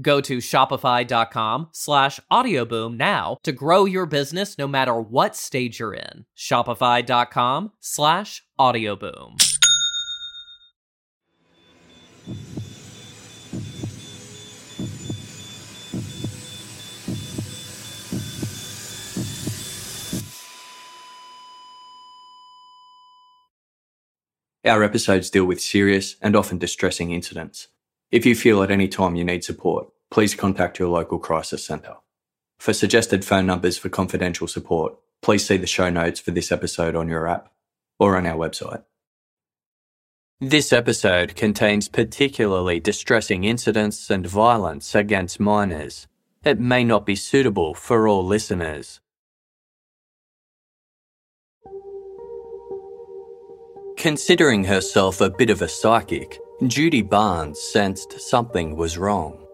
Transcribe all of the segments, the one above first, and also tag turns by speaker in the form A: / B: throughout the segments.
A: Go to shopify.com slash audioboom now to grow your business no matter what stage you're in. Shopify.com slash audioboom.
B: Our episodes deal with serious and often distressing incidents. If you feel at any time you need support, please contact your local crisis centre. For suggested phone numbers for confidential support, please see the show notes for this episode on your app or on our website. This episode contains particularly distressing incidents and violence against minors. It may not be suitable for all listeners. Considering herself a bit of a psychic, Judy Barnes sensed something was wrong.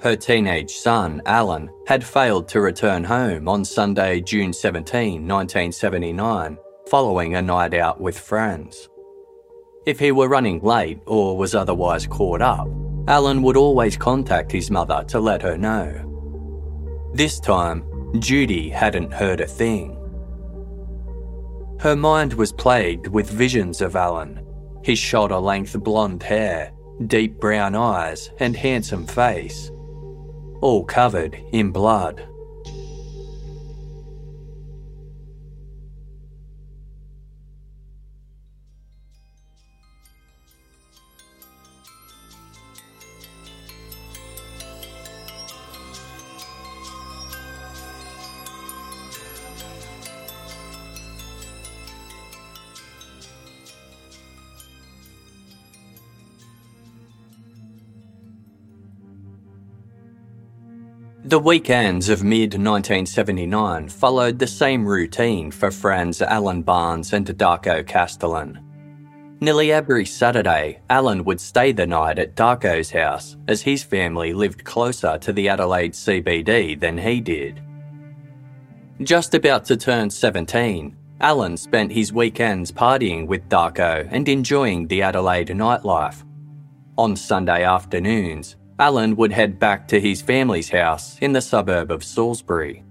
B: Her teenage son, Alan, had failed to return home on Sunday, June 17, 1979, following a night out with friends. If he were running late or was otherwise caught up, Alan would always contact his mother to let her know. This time, Judy hadn't heard a thing. Her mind was plagued with visions of Alan his shoulder length blonde hair, deep brown eyes, and handsome face, all covered in blood. The weekends of mid 1979 followed the same routine for friends Alan Barnes and Darko Castellan. Nearly every Saturday, Alan would stay the night at Darko's house as his family lived closer to the Adelaide CBD than he did. Just about to turn 17, Alan spent his weekends partying with Darko and enjoying the Adelaide nightlife. On Sunday afternoons, Alan would head back to his family's house in the suburb of Salisbury.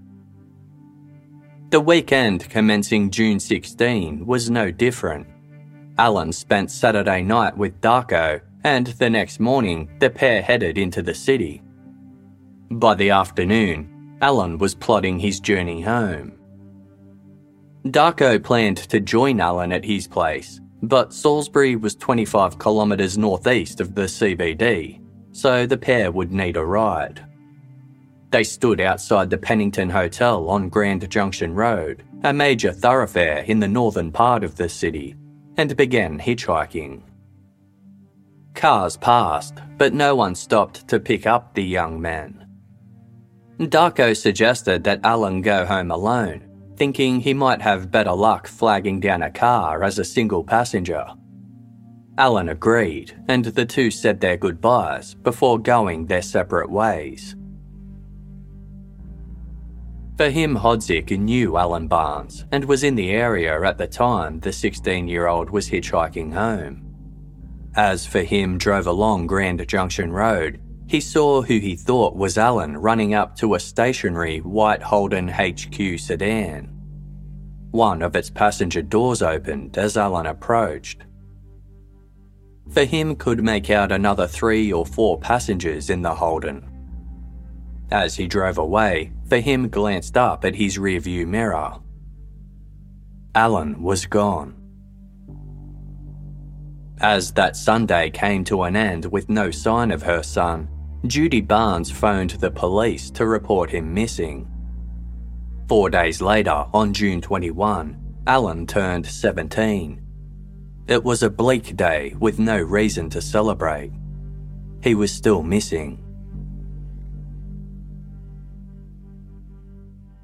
B: The weekend commencing June 16 was no different. Alan spent Saturday night with Darko, and the next morning the pair headed into the city. By the afternoon, Alan was plotting his journey home. Darko planned to join Alan at his place, but Salisbury was 25 kilometres northeast of the CBD so the pair would need a ride. They stood outside the Pennington Hotel on Grand Junction Road, a major thoroughfare in the northern part of the city, and began hitchhiking. Cars passed, but no one stopped to pick up the young man. Darko suggested that Alan go home alone, thinking he might have better luck flagging down a car as a single passenger. Alan agreed, and the two said their goodbyes before going their separate ways. Fahim, Hodzik knew Alan Barnes and was in the area at the time the 16 year old was hitchhiking home. As Fahim, drove along Grand Junction Road, he saw who he thought was Alan running up to a stationary white Holden HQ sedan. One of its passenger doors opened as Alan approached. Fahim could make out another three or four passengers in the Holden. As he drove away, Fahim glanced up at his rearview mirror. Alan was gone. As that Sunday came to an end with no sign of her son, Judy Barnes phoned the police to report him missing. Four days later, on June 21, Alan turned 17. It was a bleak day with no reason to celebrate. He was still missing.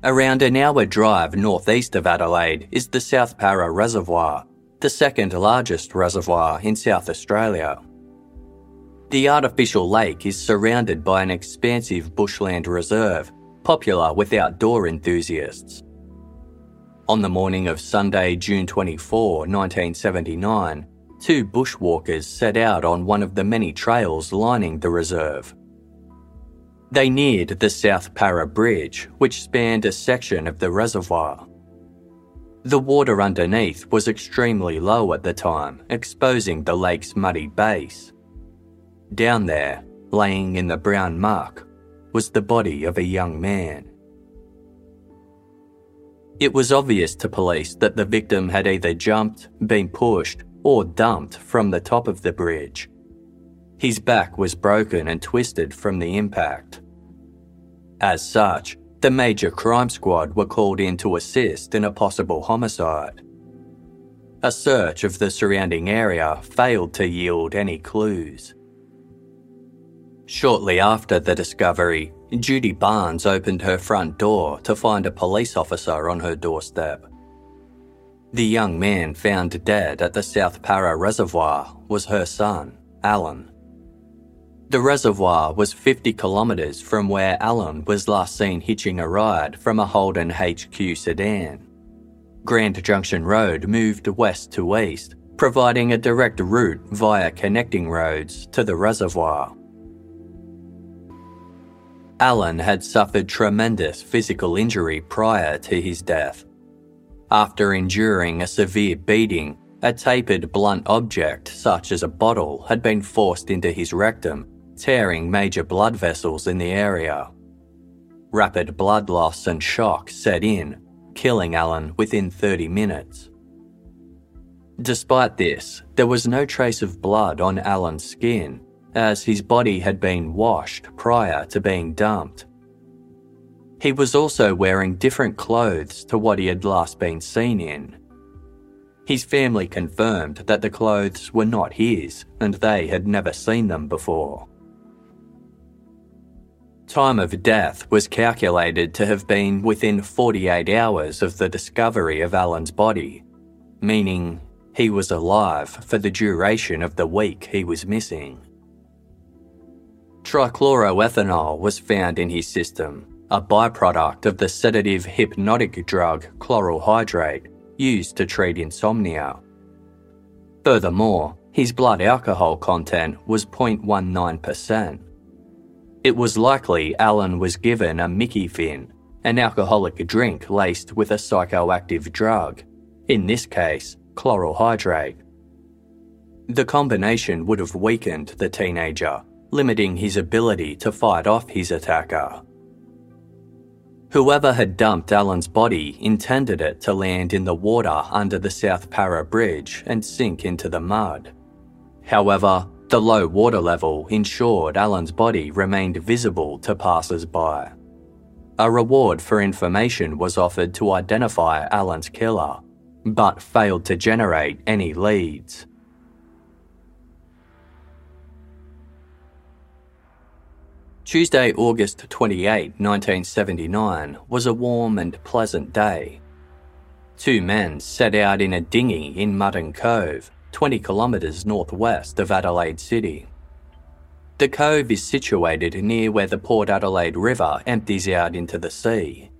B: Around an hour drive northeast of Adelaide is the South Para Reservoir, the second largest reservoir in South Australia. The artificial lake is surrounded by an expansive bushland reserve, popular with outdoor enthusiasts. On the morning of Sunday, June 24, 1979, two bushwalkers set out on one of the many trails lining the reserve. They neared the South Para Bridge, which spanned a section of the reservoir. The water underneath was extremely low at the time, exposing the lake's muddy base. Down there, laying in the brown muck, was the body of a young man. It was obvious to police that the victim had either jumped, been pushed, or dumped from the top of the bridge. His back was broken and twisted from the impact. As such, the major crime squad were called in to assist in a possible homicide. A search of the surrounding area failed to yield any clues. Shortly after the discovery, Judy Barnes opened her front door to find a police officer on her doorstep. The young man found dead at the South Para Reservoir was her son, Alan. The reservoir was 50 kilometres from where Alan was last seen hitching a ride from a Holden HQ sedan. Grand Junction Road moved west to east, providing a direct route via connecting roads to the reservoir. Alan had suffered tremendous physical injury prior to his death. After enduring a severe beating, a tapered blunt object, such as a bottle, had been forced into his rectum, tearing major blood vessels in the area. Rapid blood loss and shock set in, killing Alan within 30 minutes. Despite this, there was no trace of blood on Alan's skin, as his body had been washed prior to being dumped. He was also wearing different clothes to what he had last been seen in. His family confirmed that the clothes were not his and they had never seen them before. Time of death was calculated to have been within 48 hours of the discovery of Alan's body, meaning he was alive for the duration of the week he was missing. Trichloroethanol was found in his system, a byproduct of the sedative hypnotic drug chloral hydrate used to treat insomnia. Furthermore, his blood alcohol content was 0.19%. It was likely Alan was given a Mickey Finn, an alcoholic drink laced with a psychoactive drug, in this case, chloral hydrate. The combination would have weakened the teenager limiting his ability to fight off his attacker. Whoever had dumped Alan's body intended it to land in the water under the South Para Bridge and sink into the mud. However, the low water level ensured Alan's body remained visible to passers by. A reward for information was offered to identify Alan's killer, but failed to generate any leads. Tuesday, August 28, 1979, was a warm and pleasant day. Two men set out in a dinghy in Mutton Cove, 20 kilometres northwest of Adelaide City. The cove is situated near where the Port Adelaide River empties out into the sea.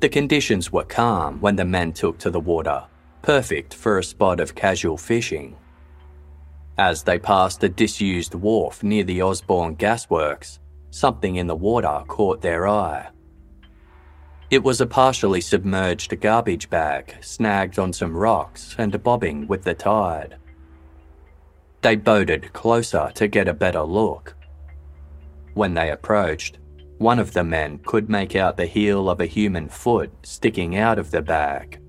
B: The conditions were calm when the men took to the water, perfect for a spot of casual fishing. As they passed a disused wharf near the Osborne Gasworks, something in the water caught their eye. It was a partially submerged garbage bag snagged on some rocks and bobbing with the tide. They boated closer to get a better look. When they approached, one of the men could make out the heel of a human foot sticking out of the bag.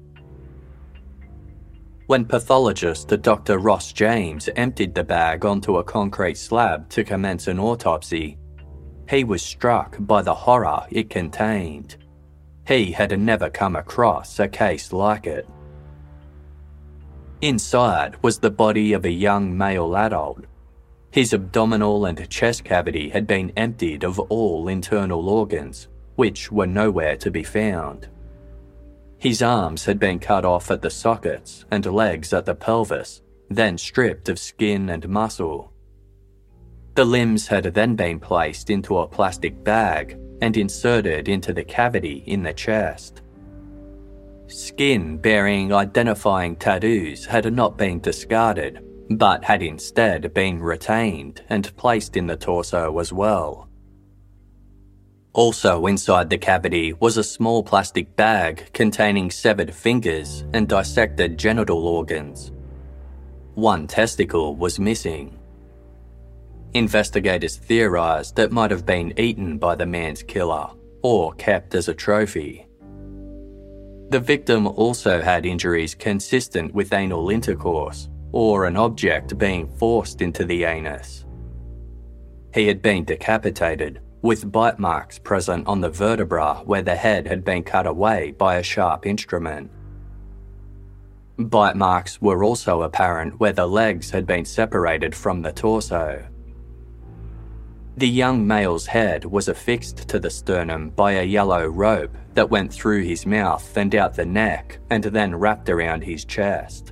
B: When pathologist Dr. Ross James emptied the bag onto a concrete slab to commence an autopsy, he was struck by the horror it contained. He had never come across a case like it. Inside was the body of a young male adult. His abdominal and chest cavity had been emptied of all internal organs, which were nowhere to be found. His arms had been cut off at the sockets and legs at the pelvis, then stripped of skin and muscle. The limbs had then been placed into a plastic bag and inserted into the cavity in the chest. Skin bearing identifying tattoos had not been discarded, but had instead been retained and placed in the torso as well. Also inside the cavity was a small plastic bag containing severed fingers and dissected genital organs. One testicle was missing. Investigators theorised it might have been eaten by the man's killer or kept as a trophy. The victim also had injuries consistent with anal intercourse or an object being forced into the anus. He had been decapitated, with bite marks present on the vertebra where the head had been cut away by a sharp instrument. Bite marks were also apparent where the legs had been separated from the torso. The young male's head was affixed to the sternum by a yellow rope that went through his mouth and out the neck and then wrapped around his chest.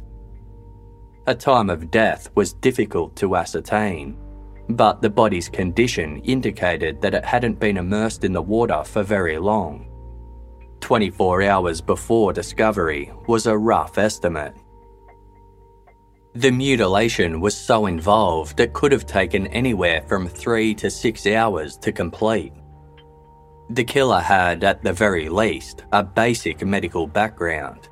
B: A time of death was difficult to ascertain, but the body's condition indicated that it hadn't been immersed in the water for very long. 24 hours before discovery was a rough estimate. The mutilation was so involved it could have taken anywhere from three to six hours to complete. The killer had, at the very least, a basic medical background.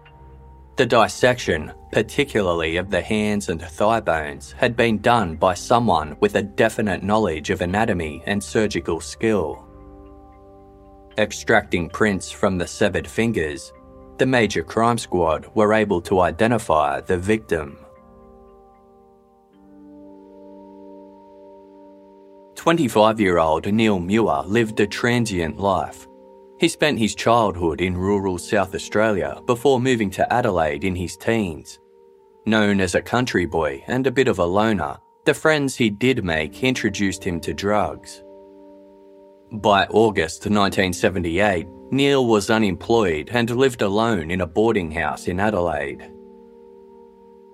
B: The dissection, particularly of the hands and thigh bones, had been done by someone with a definite knowledge of anatomy and surgical skill. Extracting prints from the severed fingers, the major crime squad were able to identify the victim. 25 year old Neil Muir lived a transient life. He spent his childhood in rural South Australia before moving to Adelaide in his teens. Known as a country boy and a bit of a loner, the friends he did make introduced him to drugs. By August 1978, Neil was unemployed and lived alone in a boarding house in Adelaide.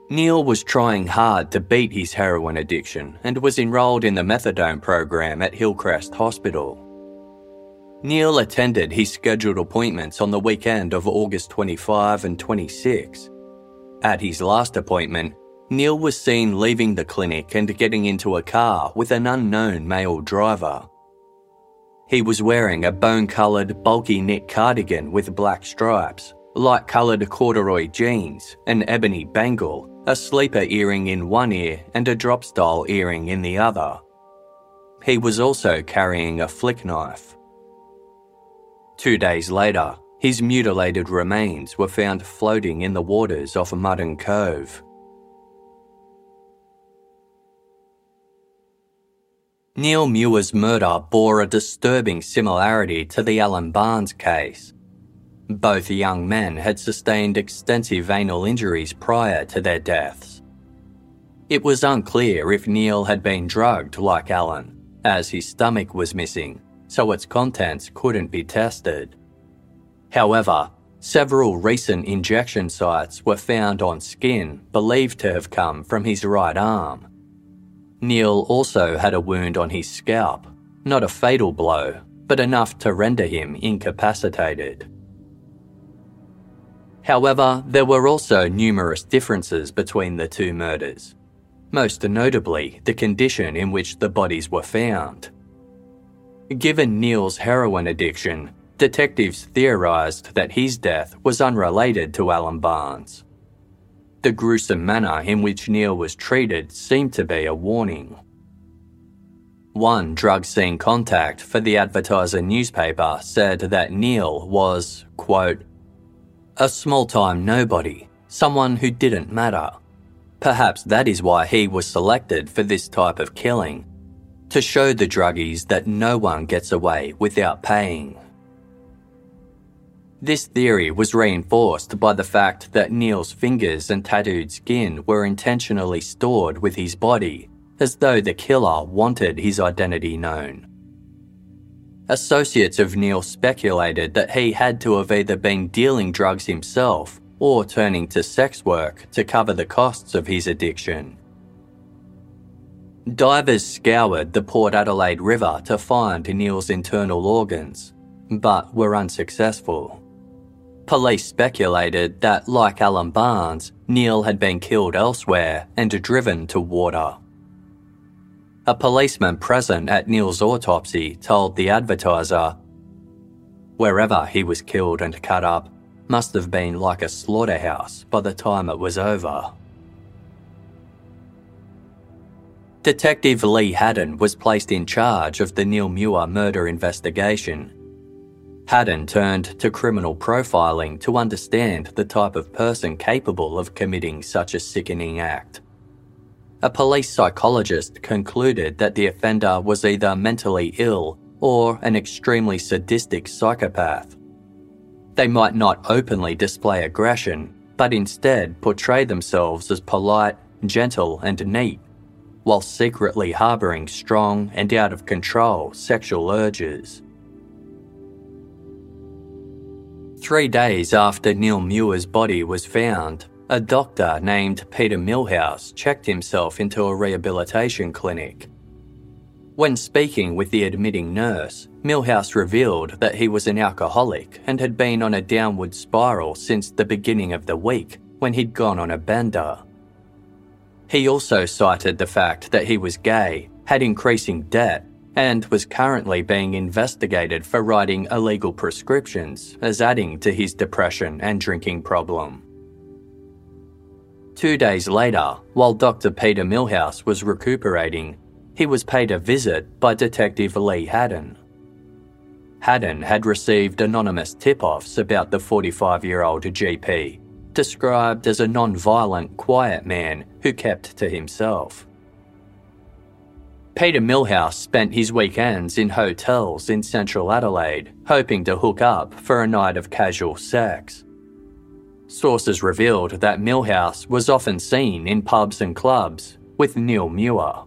B: Neil was trying hard to beat his heroin addiction and was enrolled in the methadone program at Hillcrest Hospital. Neil attended his scheduled appointments on the weekend of August 25 and 26. At his last appointment, Neil was seen leaving the clinic and getting into a car with an unknown male driver. He was wearing a bone coloured, bulky knit cardigan with black stripes, light coloured corduroy jeans, an ebony bangle, a sleeper earring in one ear and a drop style earring in the other. He was also carrying a flick knife. Two days later, his mutilated remains were found floating in the waters off Mutton Cove. Neil Muir's murder bore a disturbing similarity to the Alan Barnes case. Both young men had sustained extensive anal injuries prior to their deaths. It was unclear if Neil had been drugged like Alan, as his stomach was missing, so its contents couldn't be tested. However, several recent injection sites were found on skin believed to have come from his right arm. Neil also had a wound on his scalp, not a fatal blow, but enough to render him incapacitated. However, there were also numerous differences between the two murders, most notably the condition in which the bodies were found. Given Neil's heroin addiction, detectives theorised that his death was unrelated to Alan Barnes. The gruesome manner in which Neil was treated seemed to be a warning. One drug scene contact for the Advertiser newspaper said that Neil was, quote, a small time nobody, someone who didn't matter. Perhaps that is why he was selected for this type of killing, to show the druggies that no one gets away without paying. This theory was reinforced by the fact that Neil's fingers and tattooed skin were intentionally stored with his body, as though the killer wanted his identity known. Associates of Neil speculated that he had to have either been dealing drugs himself or turning to sex work to cover the costs of his addiction. Divers scoured the Port Adelaide River to find Neil's internal organs, but were unsuccessful. Police speculated that, like Alan Barnes, Neil had been killed elsewhere and driven to water. A policeman present at Neil's autopsy told the advertiser Wherever he was killed and cut up must have been like a slaughterhouse by the time it was over. Detective Lee Haddon was placed in charge of the Neil Muir murder investigation. Haddon turned to criminal profiling to understand the type of person capable of committing such a sickening act. A police psychologist concluded that the offender was either mentally ill or an extremely sadistic psychopath. They might not openly display aggression, but instead portray themselves as polite, gentle, and neat, while secretly harbouring strong and out of control sexual urges. Three days after Neil Muir's body was found, a doctor named Peter Millhouse checked himself into a rehabilitation clinic. When speaking with the admitting nurse, Millhouse revealed that he was an alcoholic and had been on a downward spiral since the beginning of the week when he'd gone on a bender. He also cited the fact that he was gay, had increasing debt, and was currently being investigated for writing illegal prescriptions as adding to his depression and drinking problem. Two days later, while Dr. Peter Millhouse was recuperating, he was paid a visit by Detective Lee Haddon. Haddon had received anonymous tip offs about the 45 year old GP, described as a non violent, quiet man who kept to himself. Peter Millhouse spent his weekends in hotels in central Adelaide, hoping to hook up for a night of casual sex. Sources revealed that Millhouse was often seen in pubs and clubs with Neil Muir.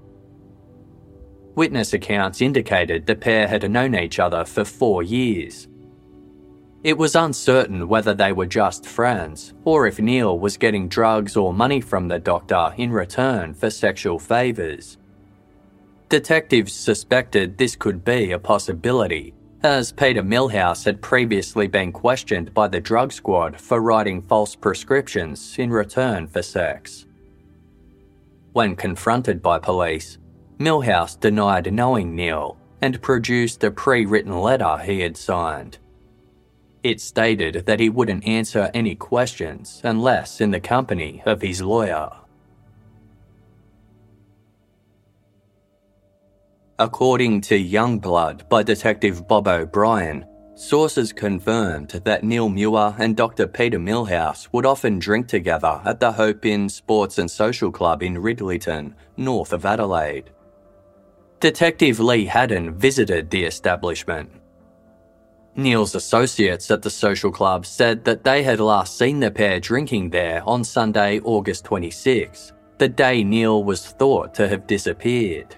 B: Witness accounts indicated the pair had known each other for four years. It was uncertain whether they were just friends or if Neil was getting drugs or money from the doctor in return for sexual favours. Detectives suspected this could be a possibility as Peter Millhouse had previously been questioned by the drug squad for writing false prescriptions in return for sex. When confronted by police, Millhouse denied knowing Neil and produced a pre written letter he had signed. It stated that he wouldn't answer any questions unless in the company of his lawyer. According to Youngblood by Detective Bob O'Brien, sources confirmed that Neil Muir and Dr. Peter Millhouse would often drink together at the Hope Inn Sports and Social Club in Ridleyton, north of Adelaide. Detective Lee Haddon visited the establishment. Neil's associates at the social club said that they had last seen the pair drinking there on Sunday, August 26, the day Neil was thought to have disappeared.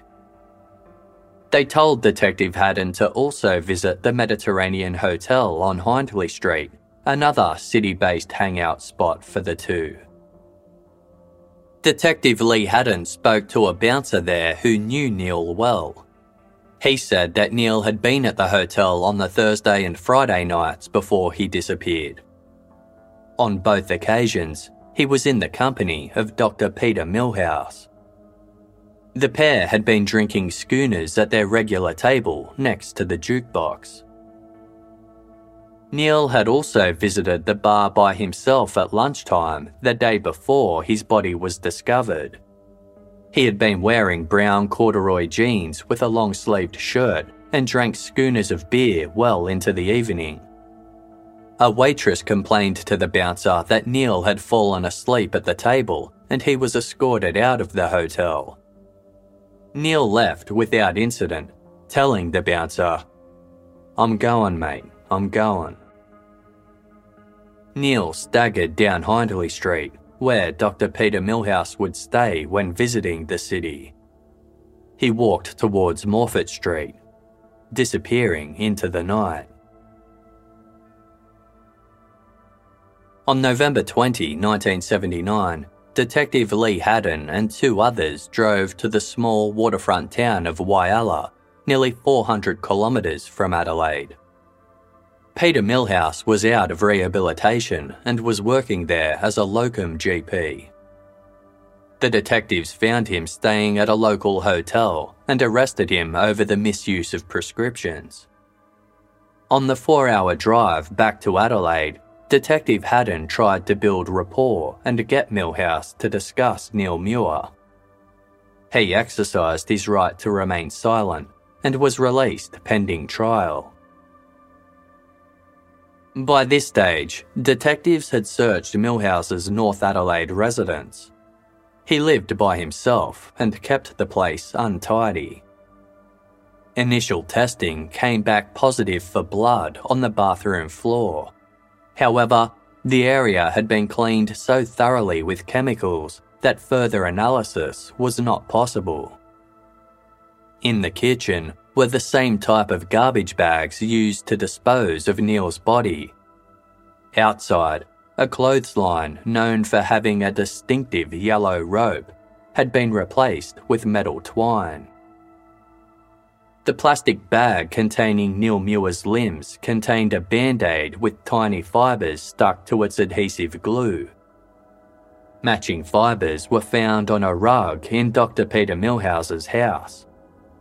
B: They told Detective Haddon to also visit the Mediterranean Hotel on Hindley Street, another city based hangout spot for the two. Detective Lee Haddon spoke to a bouncer there who knew Neil well. He said that Neil had been at the hotel on the Thursday and Friday nights before he disappeared. On both occasions, he was in the company of Dr. Peter Millhouse. The pair had been drinking schooners at their regular table next to the jukebox. Neil had also visited the bar by himself at lunchtime the day before his body was discovered. He had been wearing brown corduroy jeans with a long sleeved shirt and drank schooners of beer well into the evening. A waitress complained to the bouncer that Neil had fallen asleep at the table and he was escorted out of the hotel. Neil left without incident, telling the bouncer, I'm going, mate, I'm going. Neil staggered down Hindley Street, where Dr. Peter Millhouse would stay when visiting the city. He walked towards Morphett Street, disappearing into the night. On November 20, 1979, Detective Lee Haddon and two others drove to the small waterfront town of Whyalla, nearly 400 kilometres from Adelaide. Peter Millhouse was out of rehabilitation and was working there as a locum GP. The detectives found him staying at a local hotel and arrested him over the misuse of prescriptions. On the four hour drive back to Adelaide, Detective Haddon tried to build rapport and get Millhouse to discuss Neil Muir. He exercised his right to remain silent and was released pending trial. By this stage, detectives had searched Millhouse's North Adelaide residence. He lived by himself and kept the place untidy. Initial testing came back positive for blood on the bathroom floor. However, the area had been cleaned so thoroughly with chemicals that further analysis was not possible. In the kitchen, were the same type of garbage bags used to dispose of Neil's body. Outside, a clothesline known for having a distinctive yellow rope had been replaced with metal twine. The plastic bag containing Neil Muir's limbs contained a band aid with tiny fibres stuck to its adhesive glue. Matching fibres were found on a rug in Dr. Peter Millhouse's house,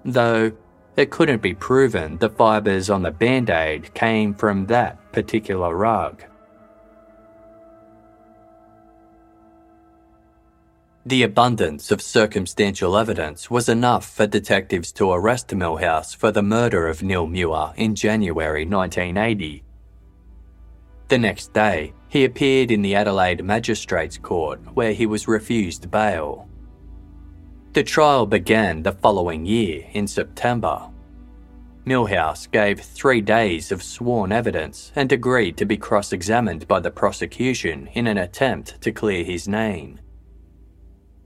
B: though it couldn't be proven the fibres on the band aid came from that particular rug. The abundance of circumstantial evidence was enough for detectives to arrest Millhouse for the murder of Neil Muir in January 1980. The next day, he appeared in the Adelaide Magistrates Court where he was refused bail. The trial began the following year in September. Millhouse gave three days of sworn evidence and agreed to be cross examined by the prosecution in an attempt to clear his name.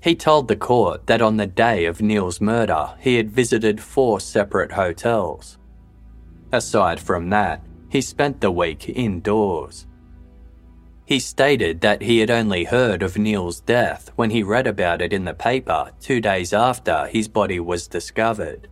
B: He told the court that on the day of Neil's murder, he had visited four separate hotels. Aside from that, he spent the week indoors. He stated that he had only heard of Neil's death when he read about it in the paper two days after his body was discovered.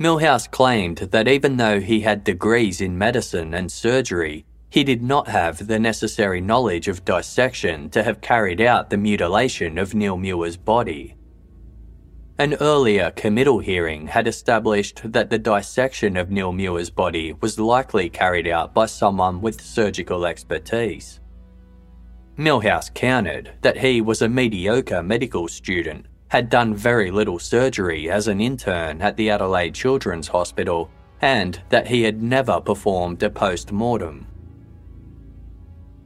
B: Millhouse claimed that even though he had degrees in medicine and surgery, he did not have the necessary knowledge of dissection to have carried out the mutilation of Neil Muir's body. An earlier committal hearing had established that the dissection of Neil Muir's body was likely carried out by someone with surgical expertise. Millhouse countered that he was a mediocre medical student, had done very little surgery as an intern at the Adelaide Children's Hospital, and that he had never performed a post mortem.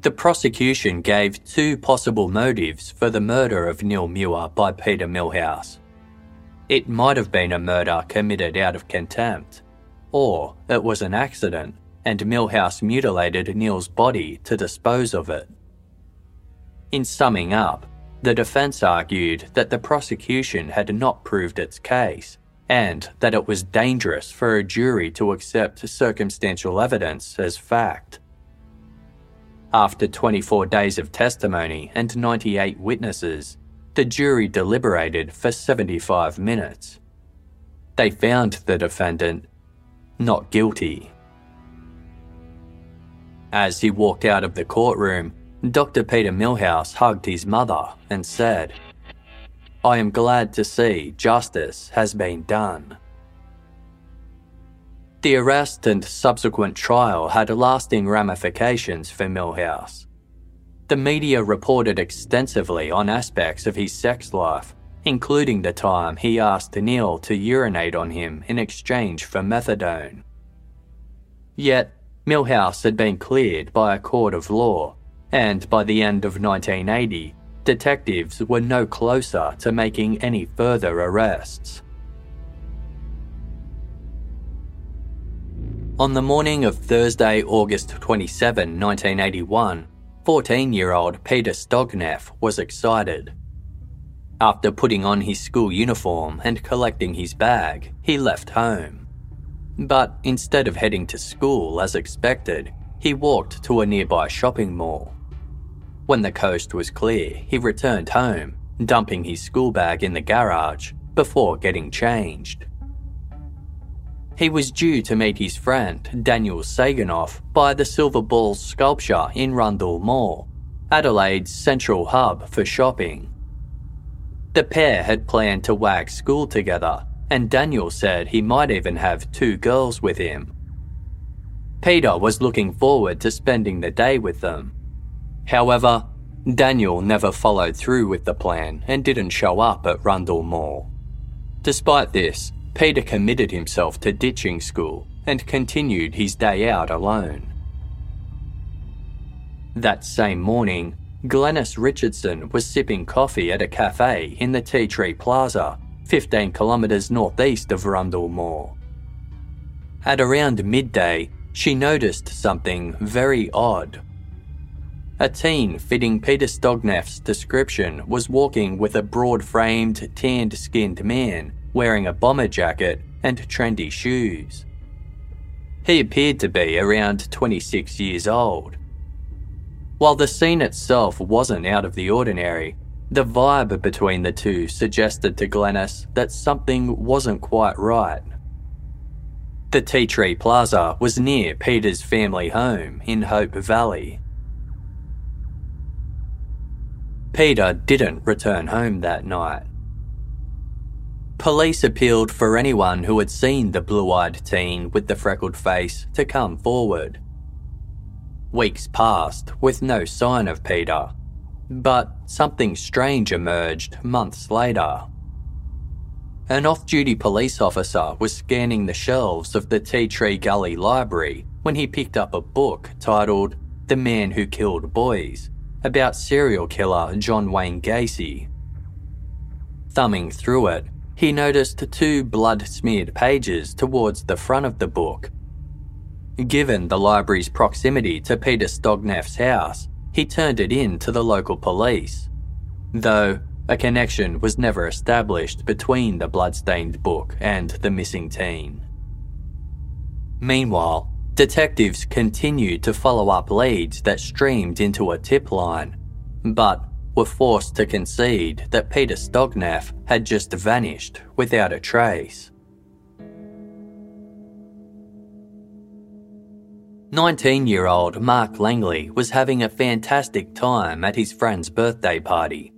B: The prosecution gave two possible motives for the murder of Neil Muir by Peter Millhouse. It might have been a murder committed out of contempt, or it was an accident and Millhouse mutilated Neil's body to dispose of it. In summing up, the defence argued that the prosecution had not proved its case and that it was dangerous for a jury to accept circumstantial evidence as fact. After 24 days of testimony and 98 witnesses, the jury deliberated for 75 minutes. They found the defendant not guilty. As he walked out of the courtroom, Dr. Peter Millhouse hugged his mother and said, I am glad to see justice has been done. The arrest and subsequent trial had lasting ramifications for Millhouse. The media reported extensively on aspects of his sex life, including the time he asked Neil to urinate on him in exchange for methadone. Yet, Millhouse had been cleared by a court of law, and by the end of 1980, detectives were no closer to making any further arrests. On the morning of Thursday, August 27, 1981, 14 year old Peter Stogneff was excited. After putting on his school uniform and collecting his bag, he left home. But instead of heading to school as expected, he walked to a nearby shopping mall. When the coast was clear, he returned home, dumping his school bag in the garage before getting changed. He was due to meet his friend Daniel Saganoff by the Silver Balls sculpture in Rundle Mall, Adelaide's central hub for shopping. The pair had planned to wag school together, and Daniel said he might even have two girls with him. Peter was looking forward to spending the day with them. However, Daniel never followed through with the plan and didn't show up at Rundle Mall. Despite this, Peter committed himself to ditching school and continued his day out alone. That same morning, Glennis Richardson was sipping coffee at a cafe in the Tea Tree Plaza, 15 kilometres northeast of Rundle Mall. At around midday, she noticed something very odd. A teen fitting Peter Stogneff's description was walking with a broad framed, tanned skinned man wearing a bomber jacket and trendy shoes. He appeared to be around 26 years old. While the scene itself wasn't out of the ordinary, the vibe between the two suggested to Glennis that something wasn't quite right. The Tea Tree Plaza was near Peter's family home in Hope Valley. Peter didn't return home that night. Police appealed for anyone who had seen the blue eyed teen with the freckled face to come forward. Weeks passed with no sign of Peter, but something strange emerged months later. An off duty police officer was scanning the shelves of the Tea Tree Gully Library when he picked up a book titled The Man Who Killed Boys about serial killer John Wayne Gacy. Thumbing through it, he noticed two blood smeared pages towards the front of the book. Given the library's proximity to Peter Stogneff's house, he turned it in to the local police. Though a connection was never established between the bloodstained book and the missing teen. Meanwhile, detectives continued to follow up leads that streamed into a tip line, but were forced to concede that Peter Stogneff had just vanished without a trace. 19 year old Mark Langley was having a fantastic time at his friend's birthday party.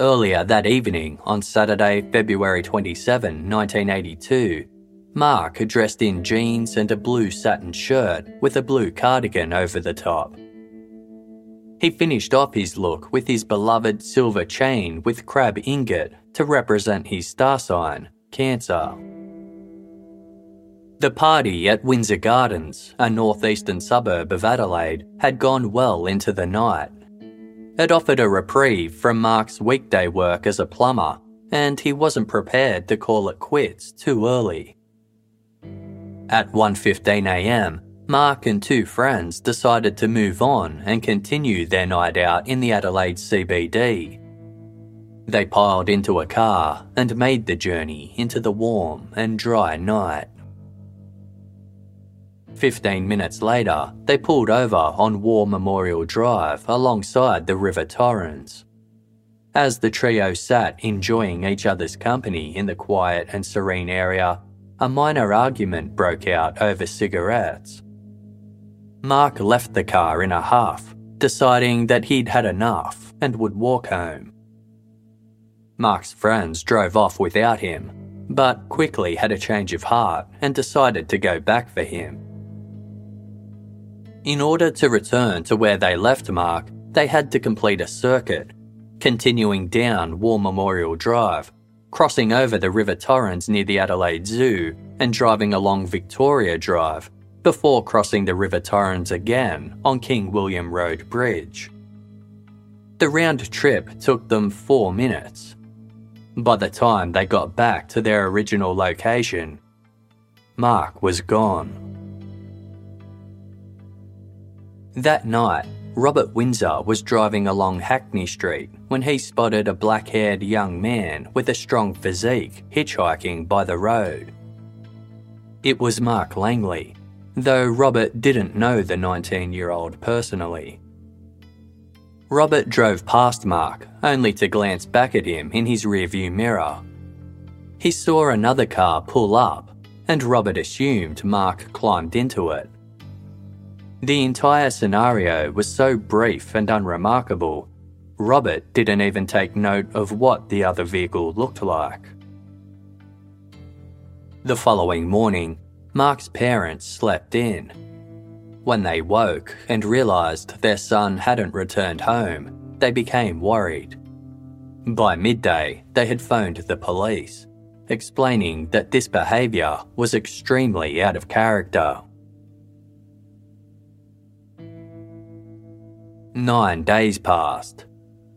B: Earlier that evening, on Saturday, February 27, 1982, Mark, dressed in jeans and a blue satin shirt with a blue cardigan over the top, he finished off his look with his beloved silver chain with crab ingot to represent his star sign, Cancer. The party at Windsor Gardens, a northeastern suburb of Adelaide, had gone well into the night. It offered a reprieve from Mark's weekday work as a plumber, and he wasn't prepared to call it quits too early. At 1.15am, Mark and two friends decided to move on and continue their night out in the Adelaide CBD. They piled into a car and made the journey into the warm and dry night. Fifteen minutes later, they pulled over on War Memorial Drive alongside the River Torrens. As the trio sat enjoying each other's company in the quiet and serene area, a minor argument broke out over cigarettes. Mark left the car in a huff, deciding that he'd had enough and would walk home. Mark's friends drove off without him, but quickly had a change of heart and decided to go back for him. In order to return to where they left Mark, they had to complete a circuit, continuing down War Memorial Drive, crossing over the River Torrens near the Adelaide Zoo, and driving along Victoria Drive before crossing the River Torrens again on King William Road Bridge. The round trip took them four minutes. By the time they got back to their original location, Mark was gone. That night, Robert Windsor was driving along Hackney Street when he spotted a black haired young man with a strong physique hitchhiking by the road. It was Mark Langley, though Robert didn't know the 19 year old personally. Robert drove past Mark, only to glance back at him in his rearview mirror. He saw another car pull up, and Robert assumed Mark climbed into it. The entire scenario was so brief and unremarkable, Robert didn't even take note of what the other vehicle looked like. The following morning, Mark's parents slept in. When they woke and realised their son hadn't returned home, they became worried. By midday, they had phoned the police, explaining that this behaviour was extremely out of character. Nine days passed.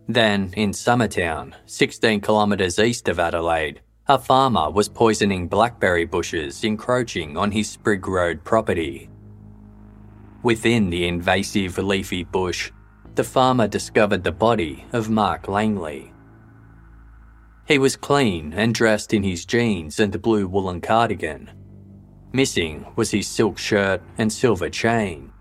B: Then, in Summertown, 16 kilometres east of Adelaide, a farmer was poisoning blackberry bushes encroaching on his Sprigg Road property. Within the invasive leafy bush, the farmer discovered the body of Mark Langley. He was clean and dressed in his jeans and blue woolen cardigan. Missing was his silk shirt and silver chain.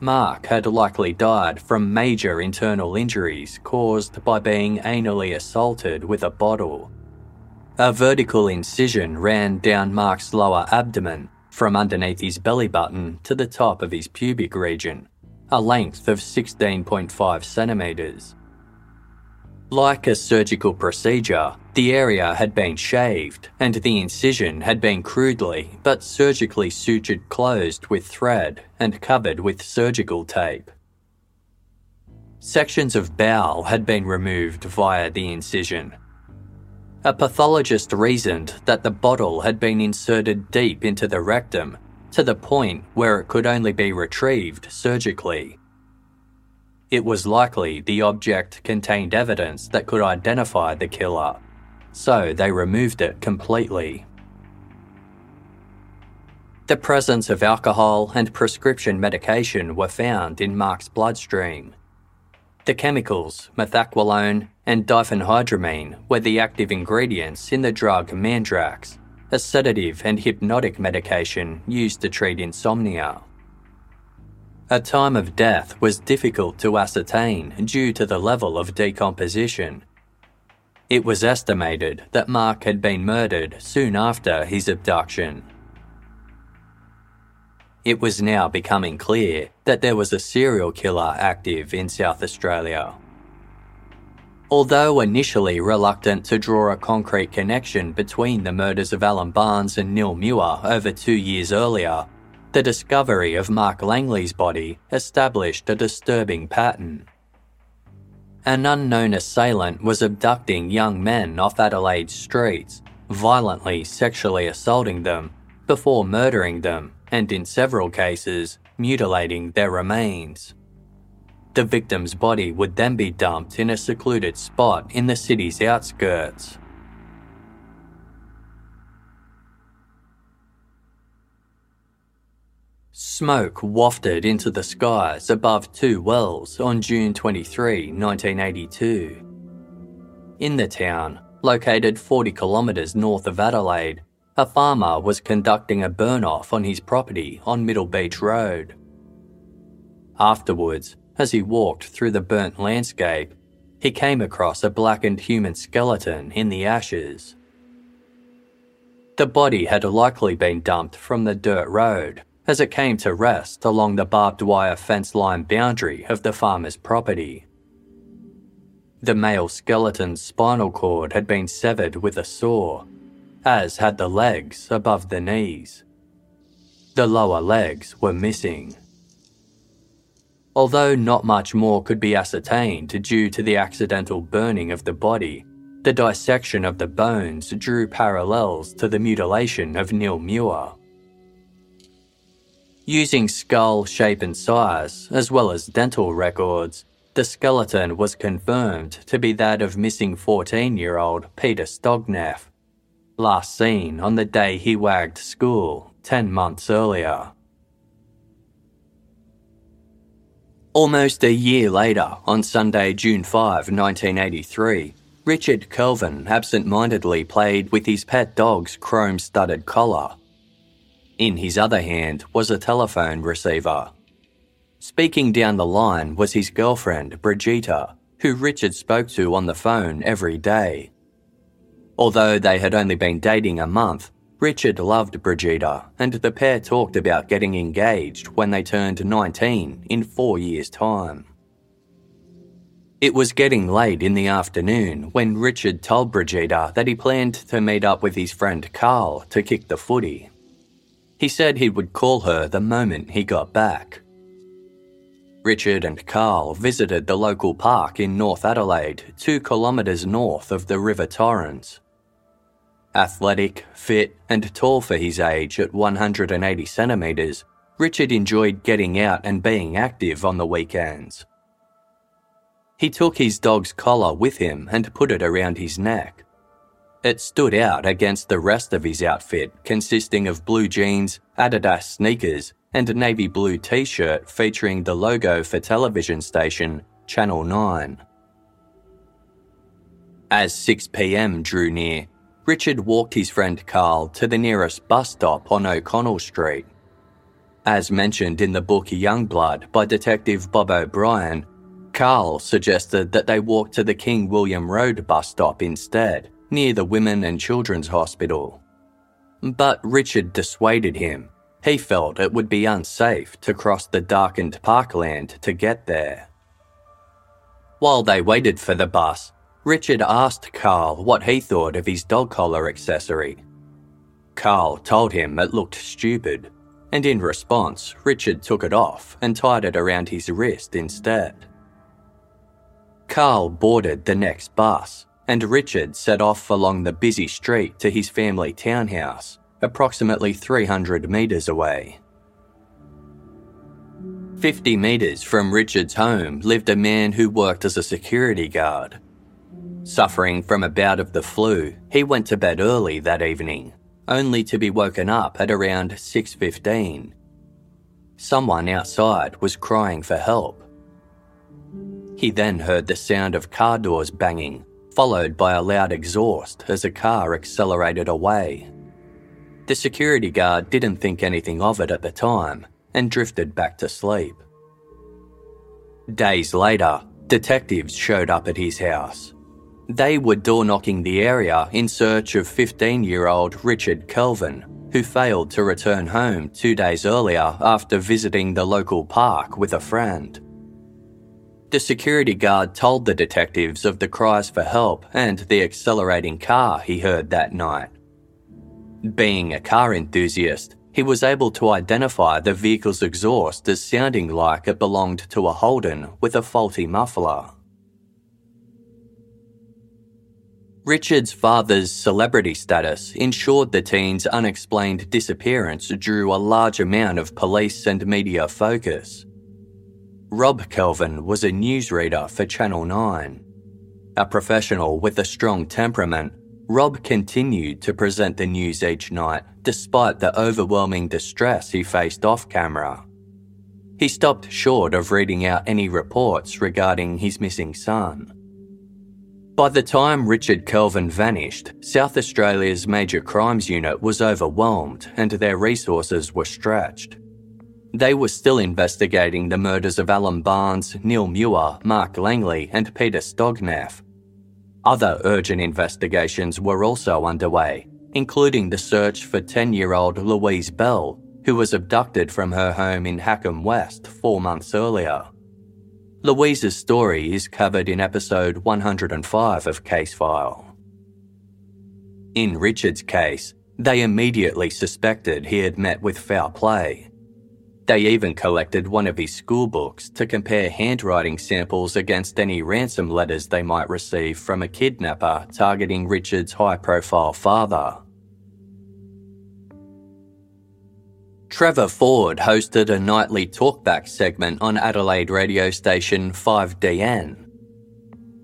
B: Mark had likely died from major internal injuries caused by being anally assaulted with a bottle. A vertical incision ran down Mark's lower abdomen from underneath his belly button to the top of his pubic region, a length of 16.5 centimetres. Like a surgical procedure, the area had been shaved and the incision had been crudely but surgically sutured closed with thread and covered with surgical tape. Sections of bowel had been removed via the incision. A pathologist reasoned that the bottle had been inserted deep into the rectum to the point where it could only be retrieved surgically. It was likely the object contained evidence that could identify the killer, so they removed it completely. The presence of alcohol and prescription medication were found in Mark's bloodstream. The chemicals, methaqualone and diphenhydramine, were the active ingredients in the drug Mandrax, a sedative and hypnotic medication used to treat insomnia. A time of death was difficult to ascertain due to the level of decomposition. It was estimated that Mark had been murdered soon after his abduction. It was now becoming clear that there was a serial killer active in South Australia. Although initially reluctant to draw a concrete connection between the murders of Alan Barnes and Neil Muir over two years earlier, the discovery of Mark Langley's body established a disturbing pattern. An unknown assailant was abducting young men off Adelaide's streets, violently sexually assaulting them, before murdering them, and in several cases, mutilating their remains. The victim's body would then be dumped in a secluded spot in the city's outskirts. Smoke wafted into the skies above Two Wells on June 23, 1982. In the town, located 40 kilometres north of Adelaide, a farmer was conducting a burn off on his property on Middle Beach Road. Afterwards, as he walked through the burnt landscape, he came across a blackened human skeleton in the ashes. The body had likely been dumped from the dirt road as it came to rest along the barbed wire fence line boundary of the farmer's property. The male skeleton's spinal cord had been severed with a saw, as had the legs above the knees. The lower legs were missing. Although not much more could be ascertained due to the accidental burning of the body, the dissection of the bones drew parallels to the mutilation of Neil Muir. Using skull shape and size, as well as dental records, the skeleton was confirmed to be that of missing 14 year old Peter Stogneff, last seen on the day he wagged school 10 months earlier. Almost a year later, on Sunday, June 5, 1983, Richard Kelvin absent mindedly played with his pet dog's chrome studded collar. In his other hand was a telephone receiver. Speaking down the line was his girlfriend, Brigitta, who Richard spoke to on the phone every day. Although they had only been dating a month, Richard loved Brigitta, and the pair talked about getting engaged when they turned 19 in four years' time. It was getting late in the afternoon when Richard told Brigitta that he planned to meet up with his friend Carl to kick the footy. He said he would call her the moment he got back. Richard and Carl visited the local park in North Adelaide, two kilometres north of the River Torrens. Athletic, fit, and tall for his age at 180 centimetres, Richard enjoyed getting out and being active on the weekends. He took his dog's collar with him and put it around his neck. It stood out against the rest of his outfit, consisting of blue jeans, Adidas sneakers, and a navy blue t shirt featuring the logo for television station Channel 9. As 6 pm drew near, Richard walked his friend Carl to the nearest bus stop on O'Connell Street. As mentioned in the book Youngblood by Detective Bob O'Brien, Carl suggested that they walk to the King William Road bus stop instead, near the Women and Children's Hospital. But Richard dissuaded him. He felt it would be unsafe to cross the darkened parkland to get there. While they waited for the bus, Richard asked Carl what he thought of his dog collar accessory. Carl told him it looked stupid, and in response, Richard took it off and tied it around his wrist instead. Carl boarded the next bus, and Richard set off along the busy street to his family townhouse, approximately 300 metres away. 50 metres from Richard's home lived a man who worked as a security guard. Suffering from a bout of the flu, he went to bed early that evening, only to be woken up at around 6:15. Someone outside was crying for help. He then heard the sound of car doors banging, followed by a loud exhaust as a car accelerated away. The security guard didn't think anything of it at the time and drifted back to sleep. Days later, detectives showed up at his house. They were door knocking the area in search of 15 year old Richard Kelvin, who failed to return home two days earlier after visiting the local park with a friend. The security guard told the detectives of the cries for help and the accelerating car he heard that night. Being a car enthusiast, he was able to identify the vehicle's exhaust as sounding like it belonged to a Holden with a faulty muffler. Richard's father's celebrity status ensured the teen's unexplained disappearance drew a large amount of police and media focus. Rob Kelvin was a newsreader for Channel 9. A professional with a strong temperament, Rob continued to present the news each night despite the overwhelming distress he faced off camera. He stopped short of reading out any reports regarding his missing son. By the time Richard Kelvin vanished, South Australia's major crimes unit was overwhelmed and their resources were stretched. They were still investigating the murders of Alan Barnes, Neil Muir, Mark Langley, and Peter Stogneff. Other urgent investigations were also underway, including the search for 10 year old Louise Bell, who was abducted from her home in Hackham West four months earlier. Louise's story is covered in episode 105 of Case File. In Richard's case, they immediately suspected he had met with foul play. They even collected one of his school books to compare handwriting samples against any ransom letters they might receive from a kidnapper targeting Richard's high profile father. Trevor Ford hosted a nightly talkback segment on Adelaide radio station 5DN.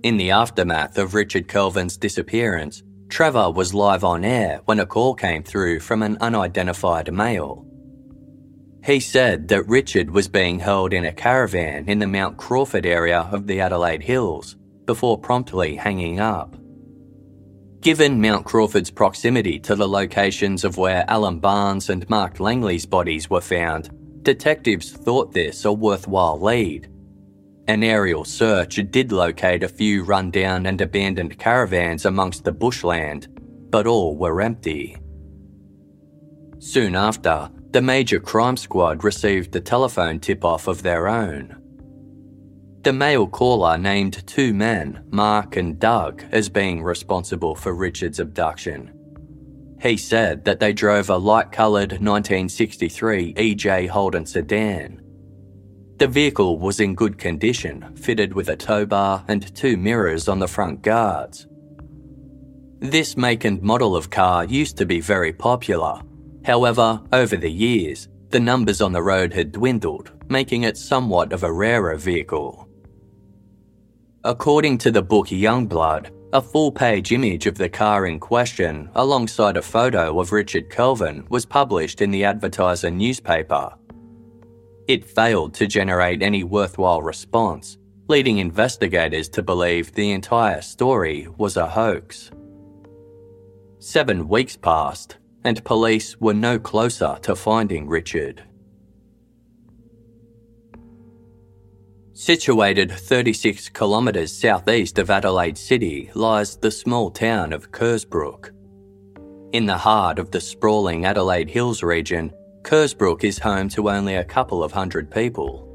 B: In the aftermath of Richard Kelvin's disappearance, Trevor was live on air when a call came through from an unidentified male. He said that Richard was being held in a caravan in the Mount Crawford area of the Adelaide Hills before promptly hanging up. Given Mount Crawford's proximity to the locations of where Alan Barnes and Mark Langley's bodies were found, detectives thought this a worthwhile lead. An aerial search did locate a few rundown and abandoned caravans amongst the bushland, but all were empty. Soon after, the major crime squad received a telephone tip off of their own. The male caller named two men, Mark and Doug, as being responsible for Richard's abduction. He said that they drove a light coloured 1963 EJ Holden sedan. The vehicle was in good condition, fitted with a tow bar and two mirrors on the front guards. This make and model of car used to be very popular, However, over the years, the numbers on the road had dwindled, making it somewhat of a rarer vehicle. According to the book Youngblood, a full page image of the car in question, alongside a photo of Richard Kelvin, was published in the Advertiser newspaper. It failed to generate any worthwhile response, leading investigators to believe the entire story was a hoax. Seven weeks passed, and police were no closer to finding Richard. Situated 36 kilometres southeast of Adelaide City lies the small town of Kersbrook. In the heart of the sprawling Adelaide Hills region, Kersbrook is home to only a couple of hundred people.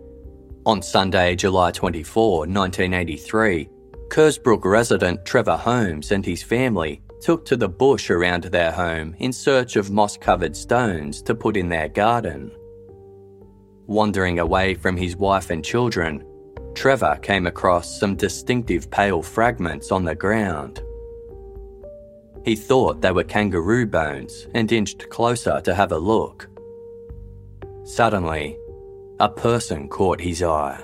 B: On Sunday, July 24, 1983, Kersbrook resident Trevor Holmes and his family took to the bush around their home in search of moss covered stones to put in their garden. Wandering away from his wife and children, Trevor came across some distinctive pale fragments on the ground. He thought they were kangaroo bones and inched closer to have a look. Suddenly, a person caught his eye.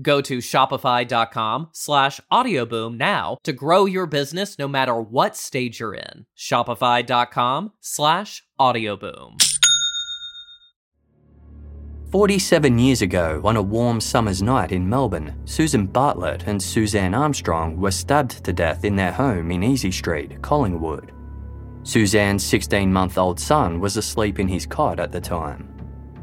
A: Go to shopify.com slash audioboom now to grow your business no matter what stage you're in. Shopify.com slash audioboom.
B: 47 years ago, on a warm summer's night in Melbourne, Susan Bartlett and Suzanne Armstrong were stabbed to death in their home in Easy Street, Collingwood. Suzanne's 16 month old son was asleep in his cot at the time.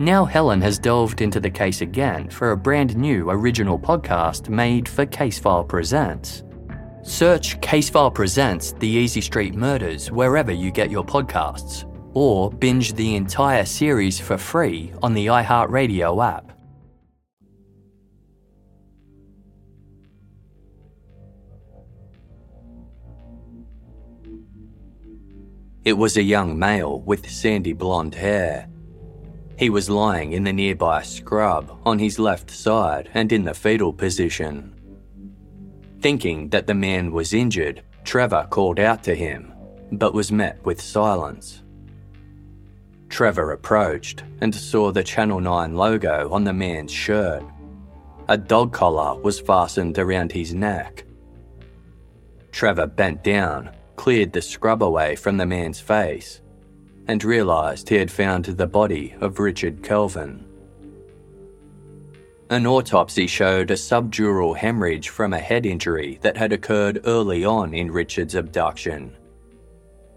B: Now Helen has delved into the case again for a brand new original podcast made for Casefile Presents. Search Casefile Presents The Easy Street Murders wherever you get your podcasts, or binge the entire series for free on the iHeartRadio app. It was a young male with sandy blonde hair he was lying in the nearby scrub on his left side and in the fetal position. Thinking that the man was injured, Trevor called out to him, but was met with silence. Trevor approached and saw the Channel 9 logo on the man's shirt. A dog collar was fastened around his neck. Trevor bent down, cleared the scrub away from the man's face, and realised he had found the body of Richard Kelvin. An autopsy showed a subdural hemorrhage from a head injury that had occurred early on in Richard's abduction.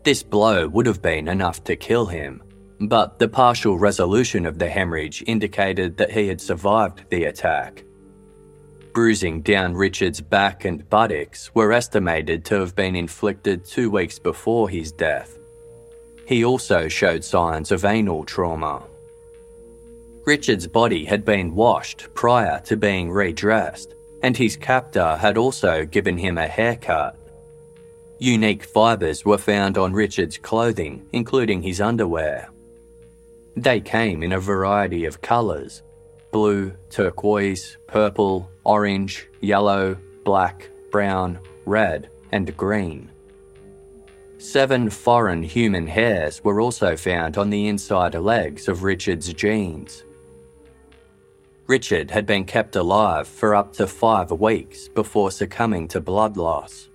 B: This blow would have been enough to kill him, but the partial resolution of the hemorrhage indicated that he had survived the attack. Bruising down Richard's back and buttocks were estimated to have been inflicted two weeks before his death. He also showed signs of anal trauma. Richard's body had been washed prior to being redressed, and his captor had also given him a haircut. Unique fibres were found on Richard's clothing, including his underwear. They came in a variety of colours blue, turquoise, purple, orange, yellow, black, brown, red, and green. Seven foreign human hairs were also found on the inside legs of Richard's jeans. Richard had been kept alive for up to five weeks before succumbing to blood loss.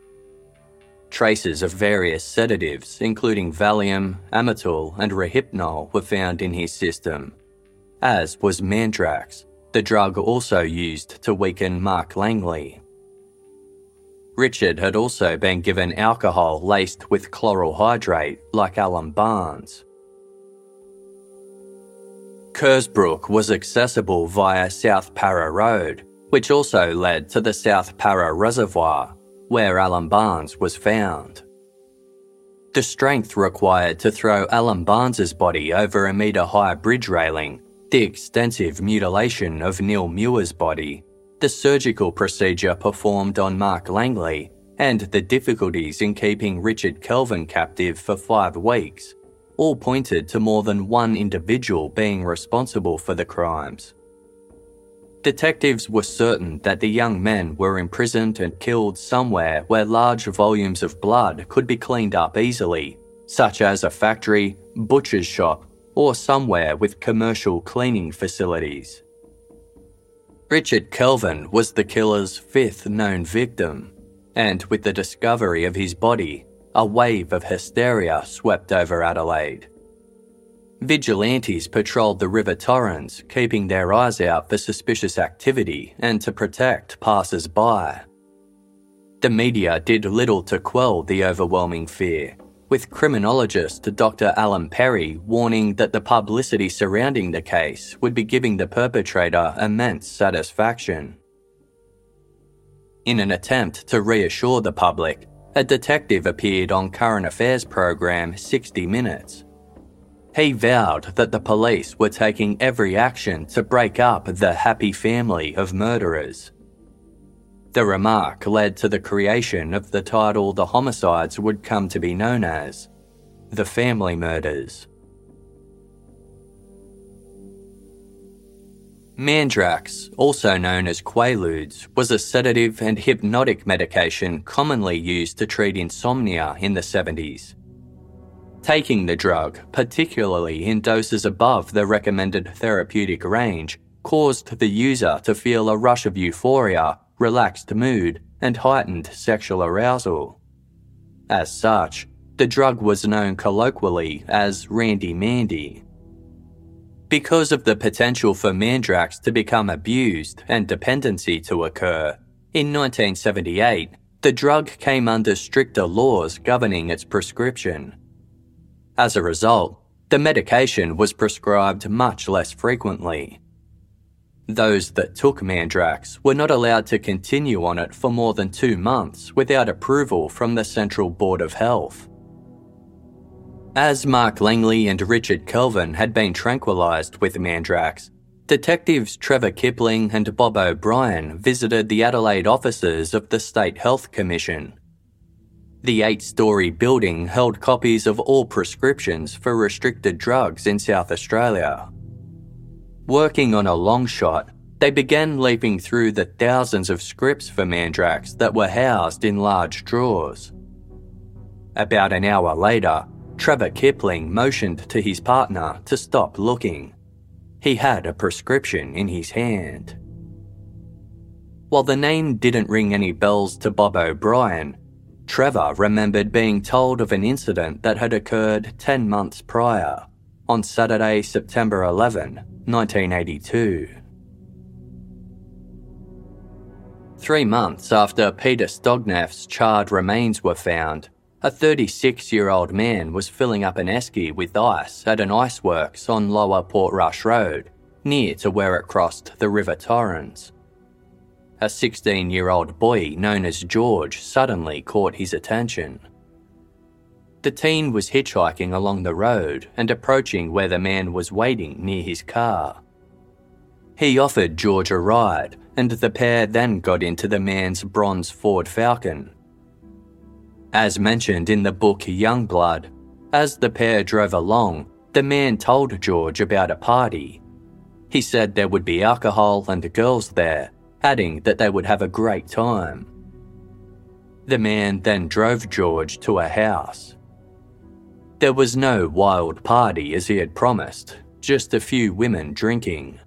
B: Traces of various sedatives, including Valium, Amytal, and Rohypnol, were found in his system, as was Mandrax, the drug also used to weaken Mark Langley. Richard had also been given alcohol laced with chloral hydrate, like Alan Barnes. Kersbrook was accessible via South Para Road, which also led to the South Para Reservoir, where Alan Barnes was found. The strength required to throw Alan Barnes's body over a metre high bridge railing, the extensive mutilation of Neil Muir's body, the surgical procedure performed on Mark Langley, and the difficulties in keeping Richard Kelvin captive for five weeks all pointed to more than one individual being responsible for the crimes. Detectives were certain that the young men were imprisoned and killed somewhere where large volumes of blood could be cleaned up easily, such as a factory, butcher's shop, or somewhere with commercial cleaning facilities. Richard Kelvin was the killer's fifth known victim, and with the discovery of his body, a wave of hysteria swept over Adelaide. Vigilantes patrolled the River Torrens, keeping their eyes out for suspicious activity and to protect passers by. The media did little to quell the overwhelming fear, with criminologist Dr. Alan Perry warning that the publicity surrounding the case would be giving the perpetrator immense satisfaction. In an attempt to reassure the public, a detective appeared on current affairs program 60 Minutes. He vowed that the police were taking every action to break up the happy family of murderers. The remark led to the creation of the title the homicides would come to be known as the family murders. Mandrax, also known as Quaaludes, was a sedative and hypnotic medication commonly used to treat insomnia in the 70s. Taking the drug, particularly in doses above the recommended therapeutic range, caused the user to feel a rush of euphoria relaxed mood, and heightened sexual arousal. As such, the drug was known colloquially as Randy Mandy. Because of the potential for Mandrax to become abused and dependency to occur, in 1978, the drug came under stricter laws governing its prescription. As a result, the medication was prescribed much less frequently. Those that took Mandrax were not allowed to continue on it for more than two months without approval from the Central Board of Health. As Mark Langley and Richard Kelvin had been tranquilized with Mandrax, detectives Trevor Kipling and Bob O'Brien visited the Adelaide offices of the State Health Commission. The eight story building held copies of all prescriptions for restricted drugs in South Australia. Working on a long shot, they began leaping through the thousands of scripts for Mandrax that were housed in large drawers. About an hour later, Trevor Kipling motioned to his partner to stop looking. He had a prescription in his hand. While the name didn't ring any bells to Bob O'Brien, Trevor remembered being told of an incident that had occurred 10 months prior, on Saturday, September 11, 1982. Three months after Peter Stogneff's charred remains were found, a 36 year old man was filling up an esky with ice at an iceworks on Lower Portrush Road, near to where it crossed the River Torrens a 16 year old boy known as George suddenly caught his attention. The teen was hitchhiking along the road and approaching where the man was waiting near his car. He offered George a ride, and the pair then got into the man's bronze Ford Falcon. As mentioned in the book Youngblood, as the pair drove along, the man told George about a party. He said there would be alcohol and girls there, adding that they would have a great time. The man then drove George to a house. There was no wild party as he had promised, just a few women drinking.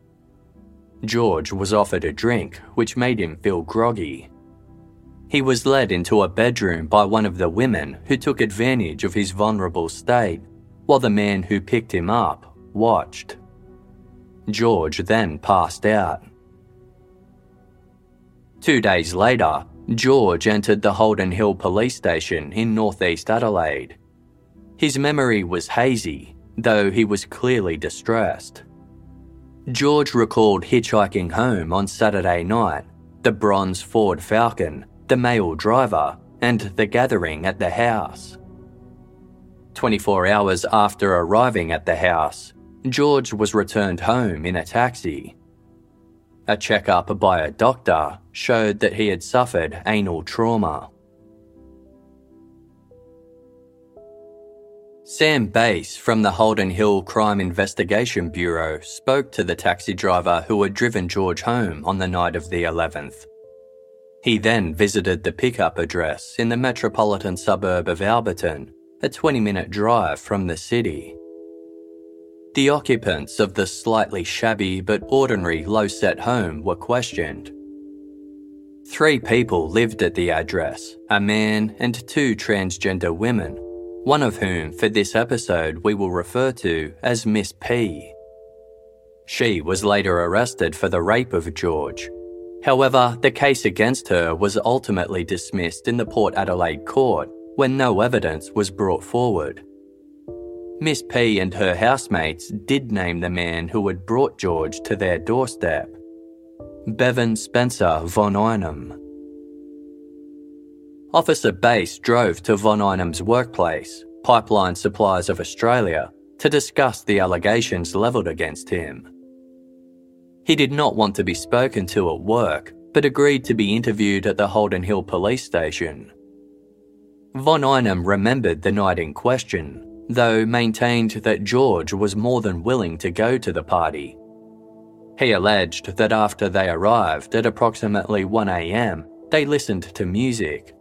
B: George was offered a drink, which made him feel groggy. He was led into a bedroom by one of the women who took advantage of his vulnerable state, while the man who picked him up watched. George then passed out. Two days later, George entered the Holden Hill police station in northeast Adelaide. His memory was hazy, though he was clearly distressed. George recalled hitchhiking home on Saturday night, the bronze Ford Falcon, the male driver, and the gathering at the house. 24 hours after arriving at the house, George was returned home in a taxi. A checkup by a doctor showed that he had suffered anal trauma. Sam Bass from the Holden Hill Crime Investigation Bureau spoke to the taxi driver who had driven George home on the night of the 11th. He then visited the pickup address in the metropolitan suburb of Alberton, a 20 minute drive from the city. The occupants of the slightly shabby but ordinary low set home were questioned. Three people lived at the address a man and two transgender women, one of whom, for this episode, we will refer to as Miss P. She was later arrested for the rape of George. However, the case against her was ultimately dismissed in the Port Adelaide court when no evidence was brought forward. Miss P and her housemates did name the man who had brought George to their doorstep Bevan Spencer von Einem. Officer Bass drove to von Einem's workplace, Pipeline Supplies of Australia, to discuss the allegations levelled against him. He did not want to be spoken to at work, but agreed to be interviewed at the Holden Hill police station. Von Einem remembered the night in question though maintained that George was more than willing to go to the party. He alleged that after they arrived at approximately 1am, they listened to music.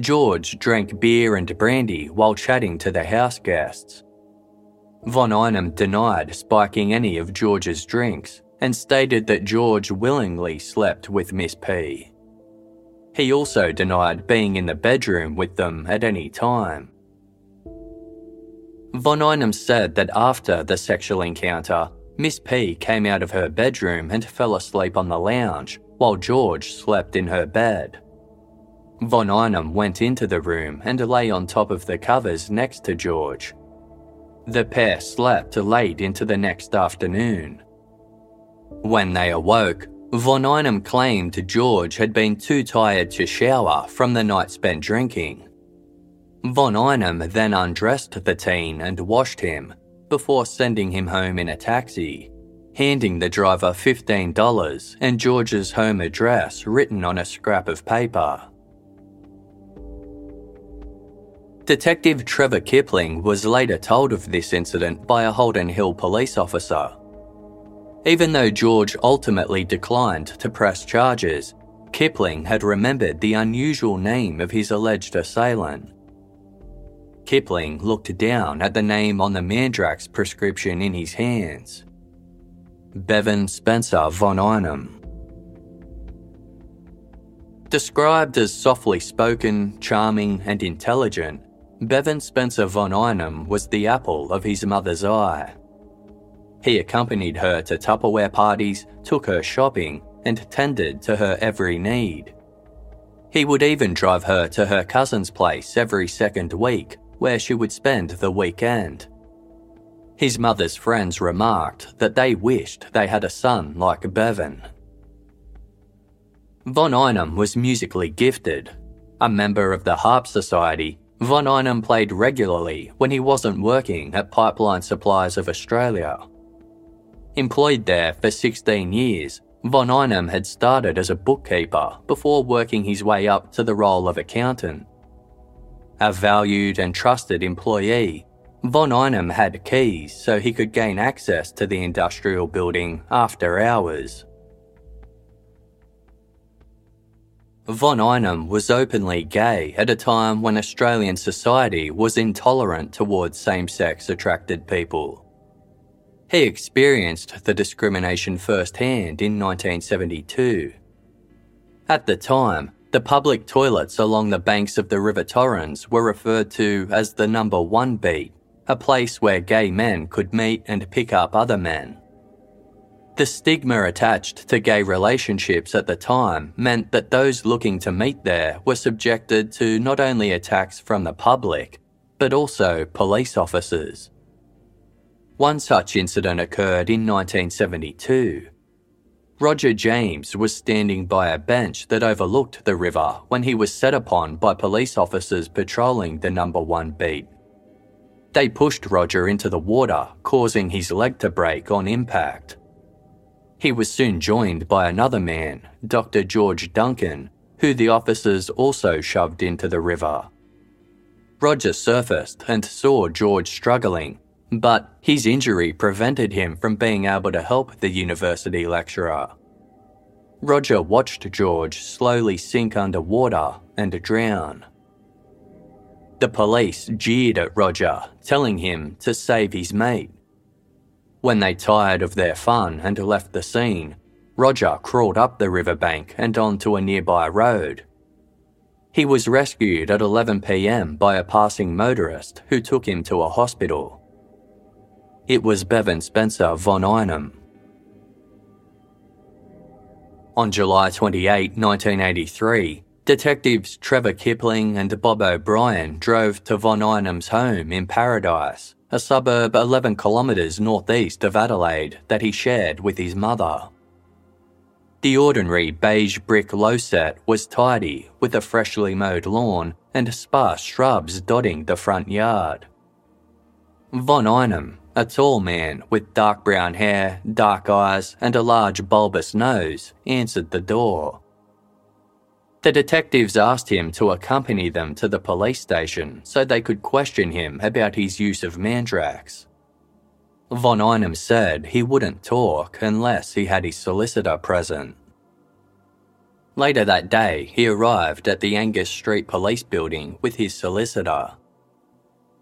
B: George drank beer and brandy while chatting to the house guests. Von Einem denied spiking any of George's drinks and stated that George willingly slept with Miss P. He also denied being in the bedroom with them at any time. Von Einem said that after the sexual encounter, Miss P came out of her bedroom and fell asleep on the lounge while George slept in her bed. Von Einem went into the room and lay on top of the covers next to George. The pair slept late into the next afternoon. When they awoke, Von Einem claimed George had been too tired to shower from the night spent drinking. Von Einem then undressed the teen and washed him before sending him home in a taxi, handing the driver $15 and George's home address written on a scrap of paper. Detective Trevor Kipling was later told of this incident by a Holden Hill police officer. Even though George ultimately declined to press charges, Kipling had remembered the unusual name of his alleged assailant. Kipling looked down at the name on the Mandrax prescription in his hands Bevan Spencer von Einem. Described as softly spoken, charming, and intelligent, Bevan Spencer von Einem was the apple of his mother's eye. He accompanied her to Tupperware parties, took her shopping, and tended to her every need. He would even drive her to her cousin's place every second week, where she would spend the weekend. His mother's friends remarked that they wished they had a son like Bevan. Von Einem was musically gifted. A member of the Harp Society, Von Einem played regularly when he wasn't working at Pipeline Supplies of Australia. Employed there for 16 years, Von Einem had started as a bookkeeper before working his way up to the role of accountant. A valued and trusted employee, Von Einem had keys so he could gain access to the industrial building after hours. Von Einem was openly gay at a time when Australian society was intolerant towards same sex attracted people. He experienced the discrimination firsthand in 1972. At the time, the public toilets along the banks of the River Torrens were referred to as the number one beat, a place where gay men could meet and pick up other men. The stigma attached to gay relationships at the time meant that those looking to meet there were subjected to not only attacks from the public, but also police officers. One such incident occurred in 1972. Roger James was standing by a bench that overlooked the river when he was set upon by police officers patrolling the number one beat. They pushed Roger into the water, causing his leg to break on impact. He was soon joined by another man, Dr. George Duncan, who the officers also shoved into the river. Roger surfaced and saw George struggling, but his injury prevented him from being able to help the university lecturer. Roger watched George slowly sink underwater and drown. The police jeered at Roger, telling him to save his mate. When they tired of their fun and left the scene, Roger crawled up the riverbank and onto a nearby road. He was rescued at 11 pm by a passing motorist who took him to a hospital. It was Bevan Spencer von Einem. On July 28, 1983, detectives Trevor Kipling and Bob O'Brien drove to von Einem's home in Paradise a suburb 11 kilometres northeast of Adelaide that he shared with his mother. The ordinary beige brick low set was tidy with a freshly mowed lawn and sparse shrubs dotting the front yard. Von Einem, a tall man with dark brown hair, dark eyes, and a large bulbous nose, answered the door. The detectives asked him to accompany them to the police station so they could question him about his use of Mandrax. Von Einem said he wouldn't talk unless he had his solicitor present. Later that day, he arrived at the Angus Street Police Building with his solicitor.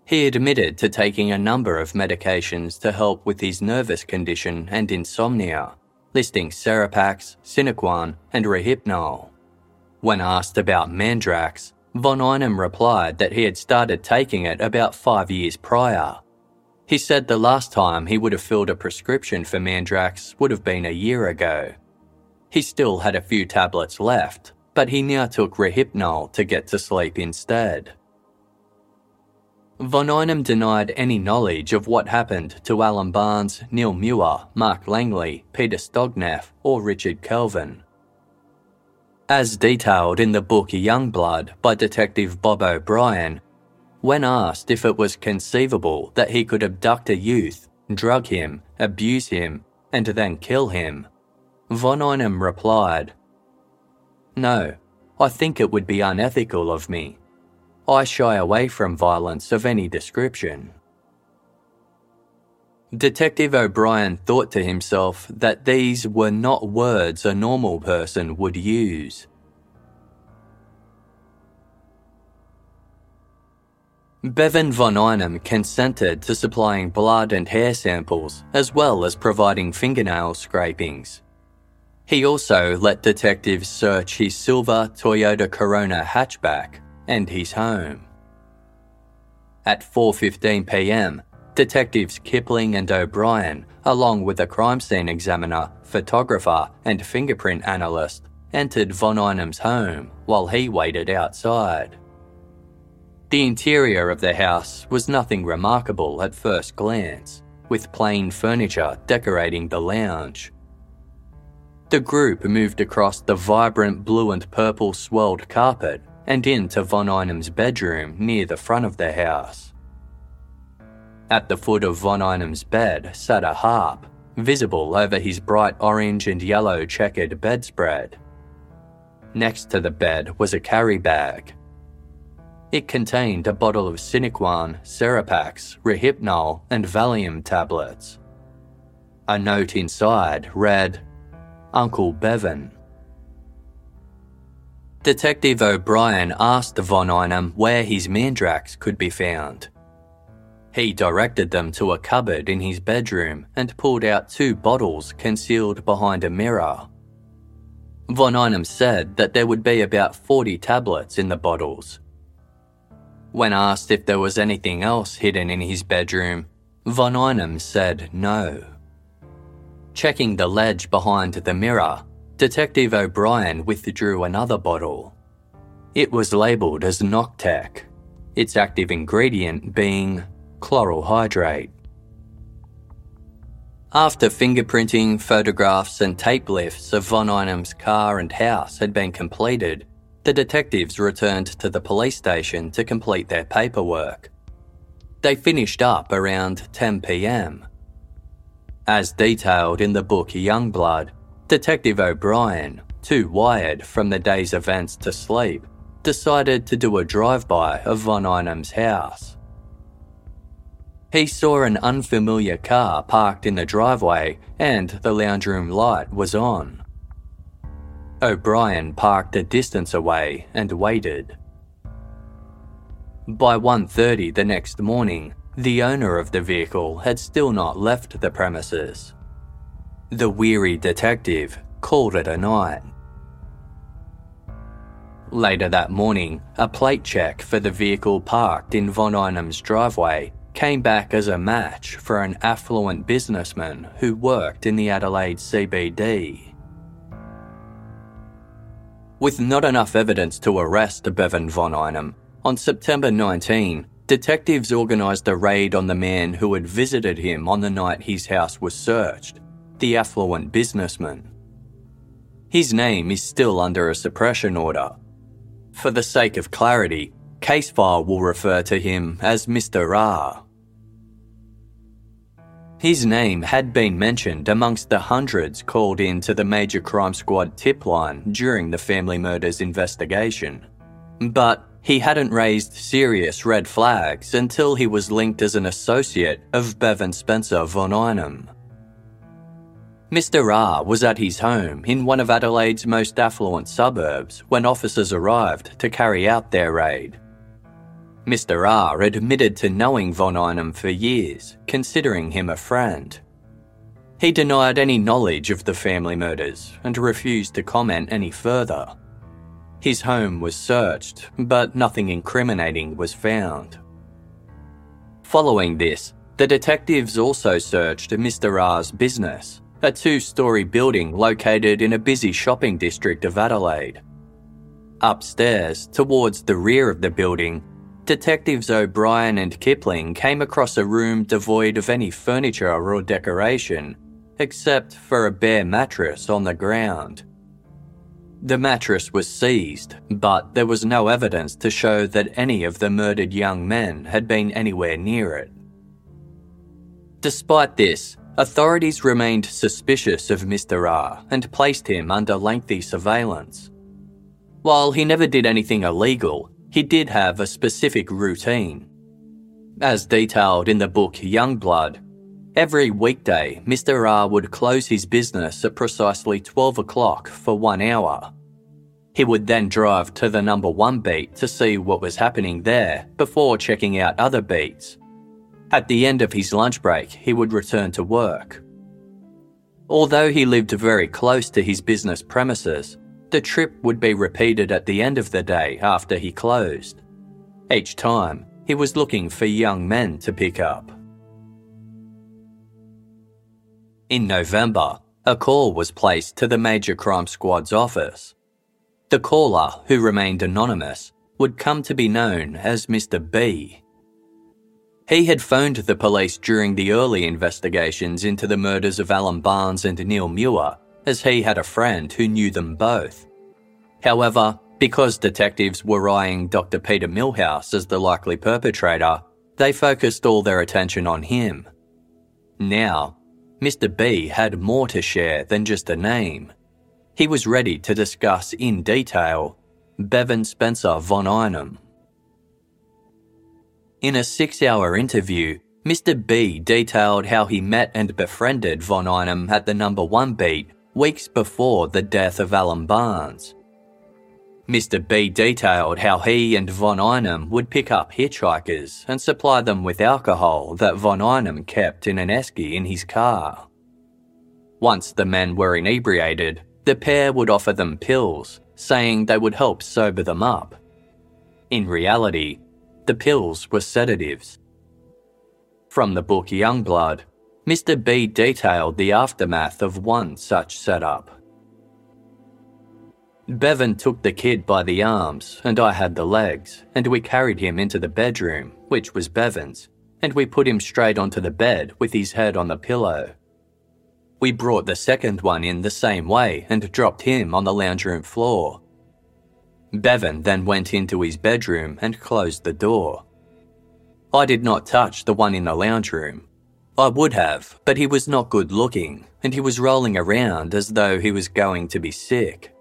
B: He admitted to taking a number of medications to help with his nervous condition and insomnia, listing Serepax, Sinequan, and Rohypnol. When asked about Mandrax, Von Einem replied that he had started taking it about five years prior. He said the last time he would have filled a prescription for Mandrax would have been a year ago. He still had a few tablets left, but he now took Rohypnol to get to sleep instead. Von Einem denied any knowledge of what happened to Alan Barnes, Neil Muir, Mark Langley, Peter Stogneff, or Richard Kelvin. As detailed in the book Youngblood by Detective Bob O'Brien, when asked if it was conceivable that he could abduct a youth, drug him, abuse him, and then kill him, Von Einem replied, No, I think it would be unethical of me. I shy away from violence of any description. Detective O'Brien thought to himself that these were not words a normal person would use. Bevan von Einem consented to supplying blood and hair samples, as well as providing fingernail scrapings. He also let detectives search his silver Toyota Corona hatchback and his home. At 4:15 p.m., detectives Kipling and O'Brien, along with a crime scene examiner, photographer, and fingerprint analyst, entered Von Einem's home while he waited outside. The interior of the house was nothing remarkable at first glance, with plain furniture decorating the lounge. The group moved across the vibrant blue and purple swirled carpet and into Von Einem's bedroom near the front of the house. At the foot of Von Einem's bed sat a harp, visible over his bright orange and yellow checkered bedspread. Next to the bed was a carry bag, it contained a bottle of Sinequan, Serepax, Rohypnol, and Valium tablets. A note inside read, Uncle Bevan. Detective O'Brien asked Von Einem where his Mandrax could be found. He directed them to a cupboard in his bedroom and pulled out two bottles concealed behind a mirror. Von Einem said that there would be about 40 tablets in the bottles when asked if there was anything else hidden in his bedroom, Von Einem said no. Checking the ledge behind the mirror, Detective O'Brien withdrew another bottle. It was labelled as Noctec, its active ingredient being chloral hydrate. After fingerprinting, photographs, and tape lifts of Von Einem's car and house had been completed, the detectives returned to the police station to complete their paperwork. They finished up around 10 pm. As detailed in the book Youngblood, Detective O'Brien, too wired from the day's events to sleep, decided to do a drive by of Von Einem's house. He saw an unfamiliar car parked in the driveway and the lounge room light was on. O'Brien parked a distance away and waited. By 1:30 the next morning, the owner of the vehicle had still not left the premises. The weary detective called it a night. Later that morning, a plate check for the vehicle parked in Von Einem's driveway came back as a match for an affluent businessman who worked in the Adelaide CBD. With not enough evidence to arrest Bevan von Einem, on September 19, detectives organised a raid on the man who had visited him on the night his house was searched, the affluent businessman. His name is still under a suppression order. For the sake of clarity, case file will refer to him as Mr. R. His name had been mentioned amongst the hundreds called in to the Major Crime Squad tip line during the family murders investigation. But he hadn't raised serious red flags until he was linked as an associate of Bevan Spencer von Einem. Mr. R was at his home in one of Adelaide's most affluent suburbs when officers arrived to carry out their raid. Mr. R admitted to knowing Von Einem for years, considering him a friend. He denied any knowledge of the family murders and refused to comment any further. His home was searched, but nothing incriminating was found. Following this, the detectives also searched Mr. R's business, a two story building located in a busy shopping district of Adelaide. Upstairs, towards the rear of the building, Detectives O'Brien and Kipling came across a room devoid of any furniture or decoration, except for a bare mattress on the ground. The mattress was seized, but there was no evidence to show that any of the murdered young men had been anywhere near it. Despite this, authorities remained suspicious of Mr. R and placed him under lengthy surveillance. While he never did anything illegal, he did have a specific routine. As detailed in the book Youngblood, every weekday Mr. R would close his business at precisely 12 o'clock for one hour. He would then drive to the number one beat to see what was happening there before checking out other beats. At the end of his lunch break, he would return to work. Although he lived very close to his business premises, the trip would be repeated at the end of the day after he closed. Each time, he was looking for young men to pick up. In November, a call was placed to the Major Crime Squad's office. The caller, who remained anonymous, would come to be known as Mr. B. He had phoned the police during the early investigations into the murders of Alan Barnes and Neil Muir as he had a friend who knew them both. However, because detectives were eyeing Dr. Peter Millhouse as the likely perpetrator, they focused all their attention on him. Now, Mr. B had more to share than just a name. He was ready to discuss in detail Bevan Spencer von Einem. In a six hour interview, Mr. B detailed how he met and befriended von Einem at the number one beat weeks before the death of Alan Barnes. Mr. B detailed how he and Von Einem would pick up hitchhikers and supply them with alcohol that Von Einem kept in an esky in his car. Once the men were inebriated, the pair would offer them pills, saying they would help sober them up. In reality, the pills were sedatives. From the book Youngblood, Mr. B detailed the aftermath of one such setup. Bevan took the kid by the arms, and I had the legs, and we carried him into the bedroom, which was Bevan's, and we put him straight onto the bed with his head on the pillow. We brought the second one in the same way and dropped him on the lounge room floor. Bevan then went into his bedroom and closed the door. I did not touch the one in the lounge room, I would have, but he was not good looking, and he was rolling around as though he was going to be sick.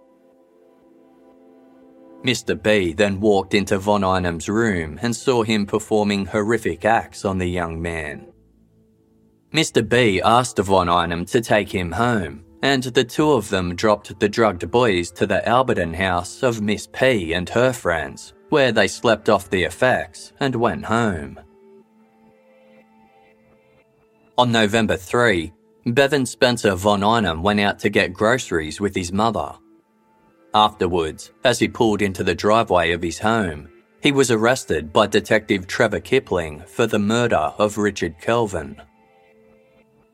B: Mr. B then walked into Von Einem's room and saw him performing horrific acts on the young man. Mr. B asked Von Einem to take him home, and the two of them dropped the drugged boys to the Alberton house of Miss P and her friends, where they slept off the effects and went home. On November 3, Bevan Spencer von Einem went out to get groceries with his mother. Afterwards, as he pulled into the driveway of his home, he was arrested by Detective Trevor Kipling for the murder of Richard Kelvin.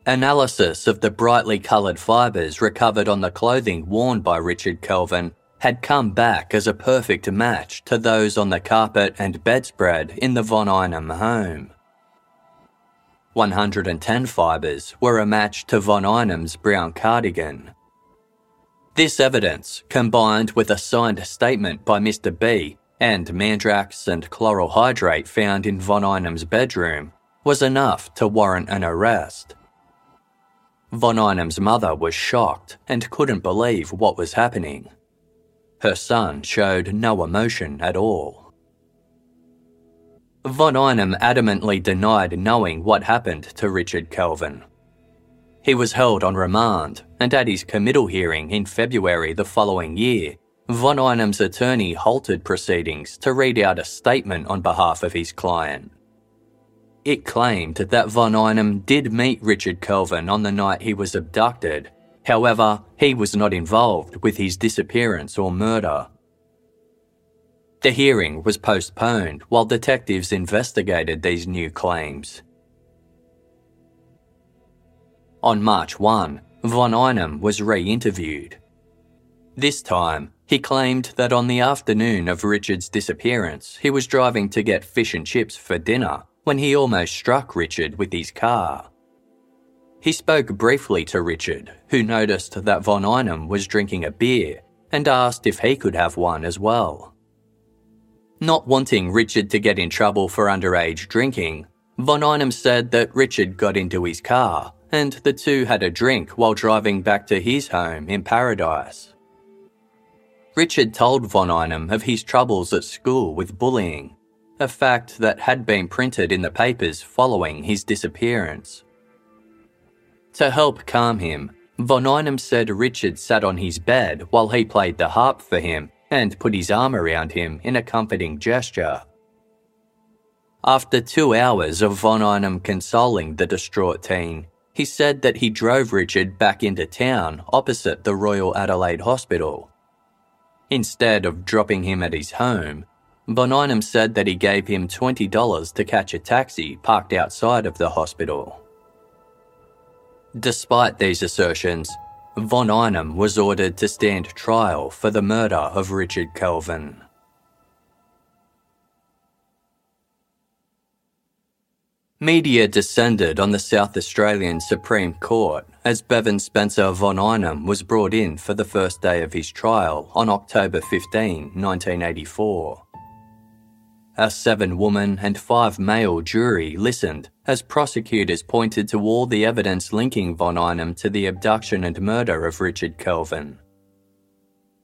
B: Analysis of the brightly coloured fibres recovered on the clothing worn by Richard Kelvin had come back as a perfect match to those on the carpet and bedspread in the Von Einem home. 110 fibres were a match to Von Einem's brown cardigan. This evidence, combined with a signed statement by Mr. B and mandrax and chloral hydrate found in Von Einem's bedroom, was enough to warrant an arrest. Von Einem's mother was shocked and couldn't believe what was happening. Her son showed no emotion at all. Von Einem adamantly denied knowing what happened to Richard Kelvin. He was held on remand, and at his committal hearing in February the following year, Von Einem's attorney halted proceedings to read out a statement on behalf of his client. It claimed that Von Einem did meet Richard Kelvin on the night he was abducted, however, he was not involved with his disappearance or murder. The hearing was postponed while detectives investigated these new claims. On March 1, von Einem was re interviewed. This time, he claimed that on the afternoon of Richard's disappearance, he was driving to get fish and chips for dinner when he almost struck Richard with his car. He spoke briefly to Richard, who noticed that von Einem was drinking a beer and asked if he could have one as well. Not wanting Richard to get in trouble for underage drinking, von Einem said that Richard got into his car and the two had a drink while driving back to his home in Paradise. Richard told von Einem of his troubles at school with bullying, a fact that had been printed in the papers following his disappearance. To help calm him, von Einem said Richard sat on his bed while he played the harp for him and put his arm around him in a comforting gesture. After two hours of von Einem consoling the distraught teen, he said that he drove Richard back into town opposite the Royal Adelaide Hospital. Instead of dropping him at his home, von Einem said that he gave him $20 to catch a taxi parked outside of the hospital. Despite these assertions, von Einem was ordered to stand trial for the murder of Richard Kelvin. Media descended on the South Australian Supreme Court as Bevan Spencer von Einem was brought in for the first day of his trial on October 15, 1984. A seven woman and five male jury listened as prosecutors pointed to all the evidence linking von Einem to the abduction and murder of Richard Kelvin.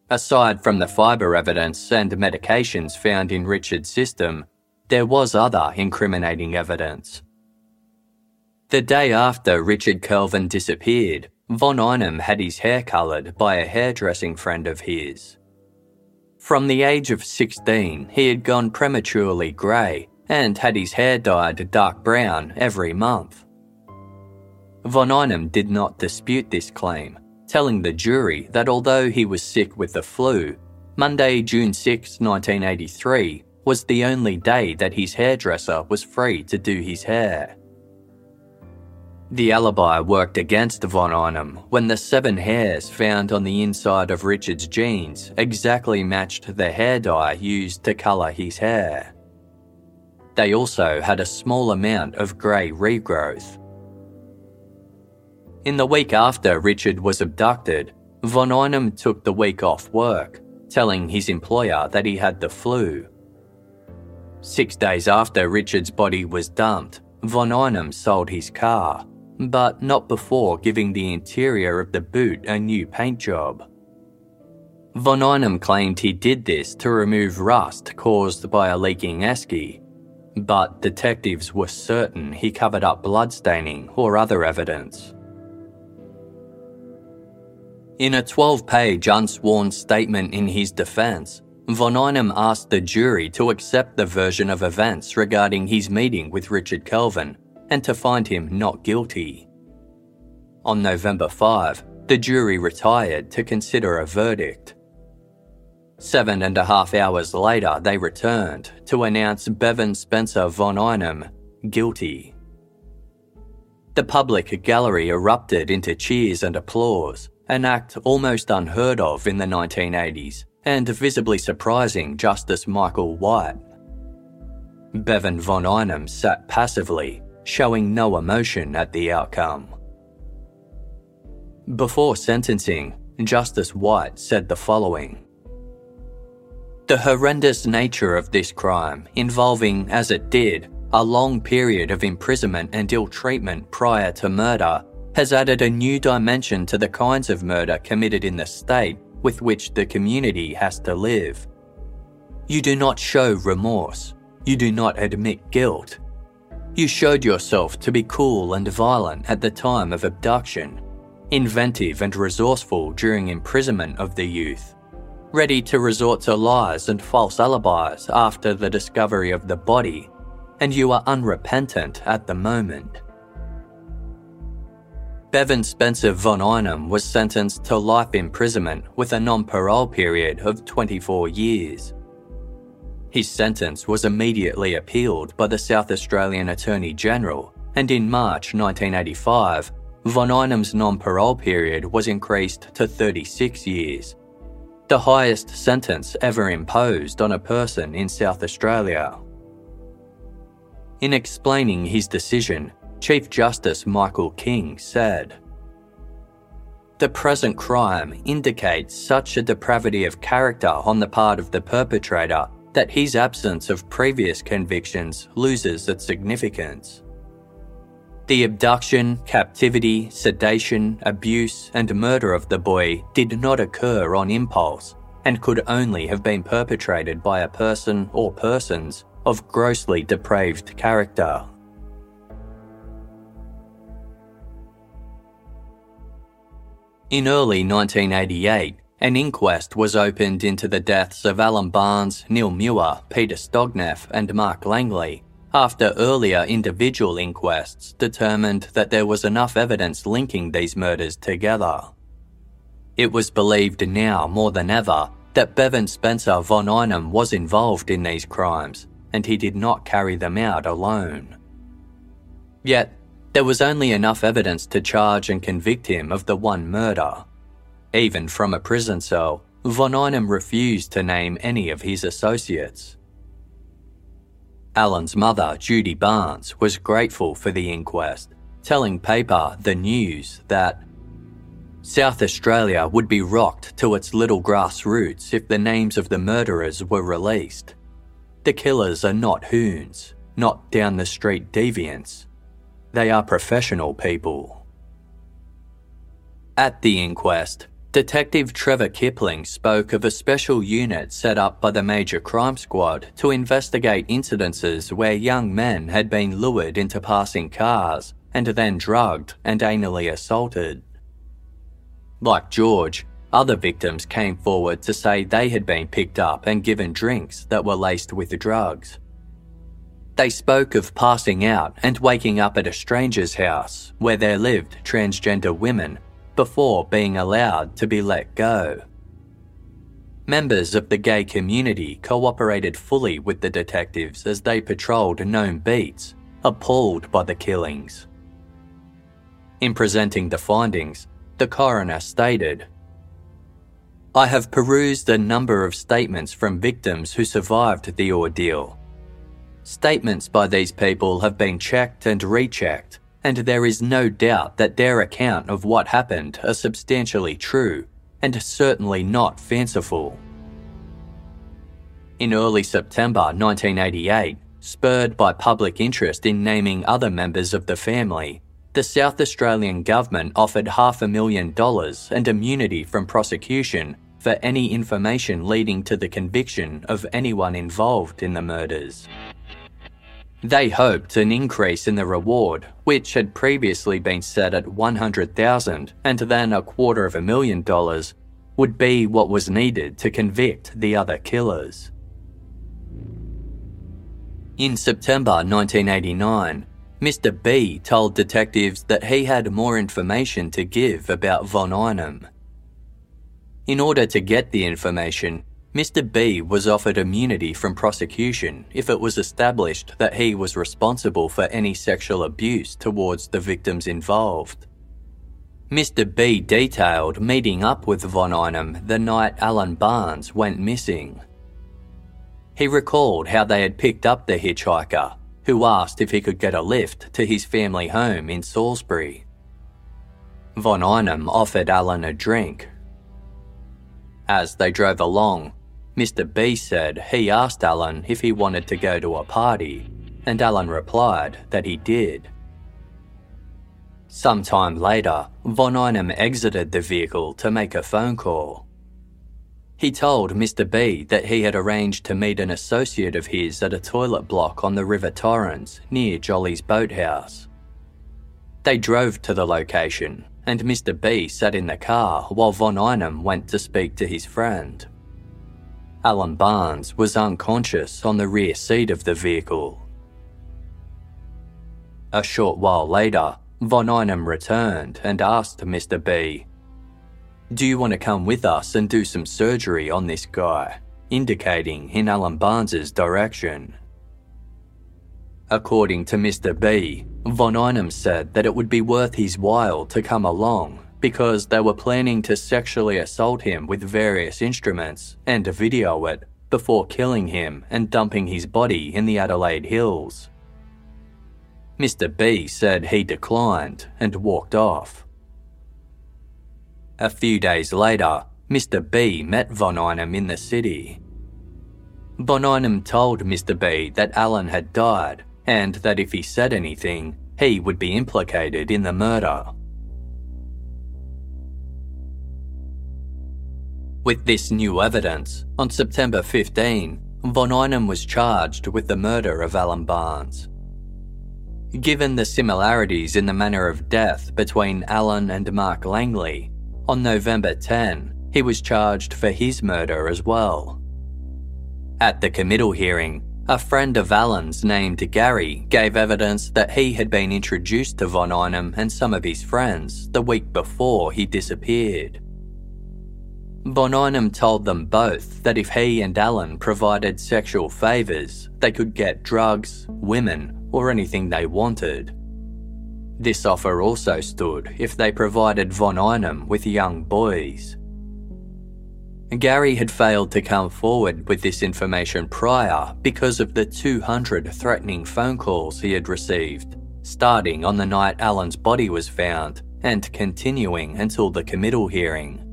B: Aside from the fibre evidence and medications found in Richard's system, there was other incriminating evidence. The day after Richard Kelvin disappeared, von Einem had his hair coloured by a hairdressing friend of his. From the age of 16, he had gone prematurely grey and had his hair dyed dark brown every month. Von Einem did not dispute this claim, telling the jury that although he was sick with the flu, Monday, June 6, 1983, was the only day that his hairdresser was free to do his hair. The alibi worked against von Einem when the seven hairs found on the inside of Richard's jeans exactly matched the hair dye used to colour his hair. They also had a small amount of grey regrowth. In the week after Richard was abducted, von Einem took the week off work, telling his employer that he had the flu. Six days after Richard's body was dumped, von Einem sold his car but not before giving the interior of the boot a new paint job. Von Einem claimed he did this to remove rust caused by a leaking esky, but detectives were certain he covered up bloodstaining or other evidence. In a 12 page unsworn statement in his defense, Von Einem asked the jury to accept the version of events regarding his meeting with Richard Kelvin and to find him not guilty. On November 5, the jury retired to consider a verdict. Seven and a half hours later, they returned to announce Bevan Spencer von Einem guilty. The public gallery erupted into cheers and applause, an act almost unheard of in the 1980s and visibly surprising Justice Michael White. Bevan von Einem sat passively, showing no emotion at the outcome. Before sentencing, Justice White said the following The horrendous nature of this crime, involving, as it did, a long period of imprisonment and ill treatment prior to murder, has added a new dimension to the kinds of murder committed in the state with which the community has to live. You do not show remorse. You do not admit guilt. You showed yourself to be cool and violent at the time of abduction, inventive and resourceful during imprisonment of the youth, ready to resort to lies and false alibis after the discovery of the body, and you are unrepentant at the moment. Bevan Spencer von Einem was sentenced to life imprisonment with a non parole period of 24 years. His sentence was immediately appealed by the South Australian Attorney General, and in March 1985, Von Einem's non parole period was increased to 36 years, the highest sentence ever imposed on a person in South Australia. In explaining his decision, Chief Justice Michael King said, The present crime indicates such a depravity of character on the part of the perpetrator that his absence of previous convictions loses its significance. The abduction, captivity, sedation, abuse, and murder of the boy did not occur on impulse and could only have been perpetrated by a person or persons of grossly depraved character. In early 1988, an inquest was opened into the deaths of Alan Barnes, Neil Muir, Peter Stogneff, and Mark Langley after earlier individual inquests determined that there was enough evidence linking these murders together. It was believed now more than ever that Bevan Spencer von Einem was involved in these crimes and he did not carry them out alone. Yet, there was only enough evidence to charge and convict him of the one murder. Even from a prison cell, von Einem refused to name any of his associates. Alan's mother, Judy Barnes, was grateful for the inquest, telling paper The News that South Australia would be rocked to its little grassroots if the names of the murderers were released. The killers are not hoons, not down the street deviants. They are professional people. At the inquest, Detective Trevor Kipling spoke of a special unit set up by the Major Crime Squad to investigate incidences where young men had been lured into passing cars and then drugged and anally assaulted. Like George, other victims came forward to say they had been picked up and given drinks that were laced with drugs. They spoke of passing out and waking up at a stranger's house where there lived transgender women before being allowed to be let go. Members of the gay community cooperated fully with the detectives as they patrolled known beats, appalled by the killings. In presenting the findings, the coroner stated I have perused a number of statements from victims who survived the ordeal. Statements by these people have been checked and rechecked, and there is no doubt that their account of what happened are substantially true and certainly not fanciful. In early September 1988, spurred by public interest in naming other members of the family, the South Australian government offered half a million dollars and immunity from prosecution for any information leading to the conviction of anyone involved in the murders. They hoped an increase in the reward, which had previously been set at 100,000 and then a quarter of a million dollars, would be what was needed to convict the other killers. In September 1989, Mr. B told detectives that he had more information to give about Von Einem. In order to get the information, Mr. B was offered immunity from prosecution if it was established that he was responsible for any sexual abuse towards the victims involved. Mr. B detailed meeting up with Von Einem the night Alan Barnes went missing. He recalled how they had picked up the hitchhiker who asked if he could get a lift to his family home in Salisbury. Von Einem offered Alan a drink. As they drove along, Mr. B said he asked Alan if he wanted to go to a party, and Alan replied that he did. Sometime later, Von Einem exited the vehicle to make a phone call. He told Mr. B that he had arranged to meet an associate of his at a toilet block on the River Torrens near Jolly's boathouse. They drove to the location, and Mr. B sat in the car while Von Einem went to speak to his friend. Alan Barnes was unconscious on the rear seat of the vehicle. A short while later, Von Einem returned and asked Mr. B do you want to come with us and do some surgery on this guy? indicating in Alan Barnes's direction. According to Mr. B, Von Einem said that it would be worth his while to come along because they were planning to sexually assault him with various instruments and to video it before killing him and dumping his body in the Adelaide Hills. Mr. B said he declined and walked off. A few days later, Mr. B met Von Einem in the city. Von Einem told Mr. B that Alan had died and that if he said anything, he would be implicated in the murder. With this new evidence, on September 15, Von Einem was charged with the murder of Alan Barnes. Given the similarities in the manner of death between Alan and Mark Langley, on November 10, he was charged for his murder as well. At the committal hearing, a friend of Alan's named Gary gave evidence that he had been introduced to Von Einem and some of his friends the week before he disappeared. Von Einem told them both that if he and Alan provided sexual favours, they could get drugs, women, or anything they wanted. This offer also stood if they provided Von Einem with young boys. Gary had failed to come forward with this information prior because of the 200 threatening phone calls he had received, starting on the night Alan's body was found and continuing until the committal hearing.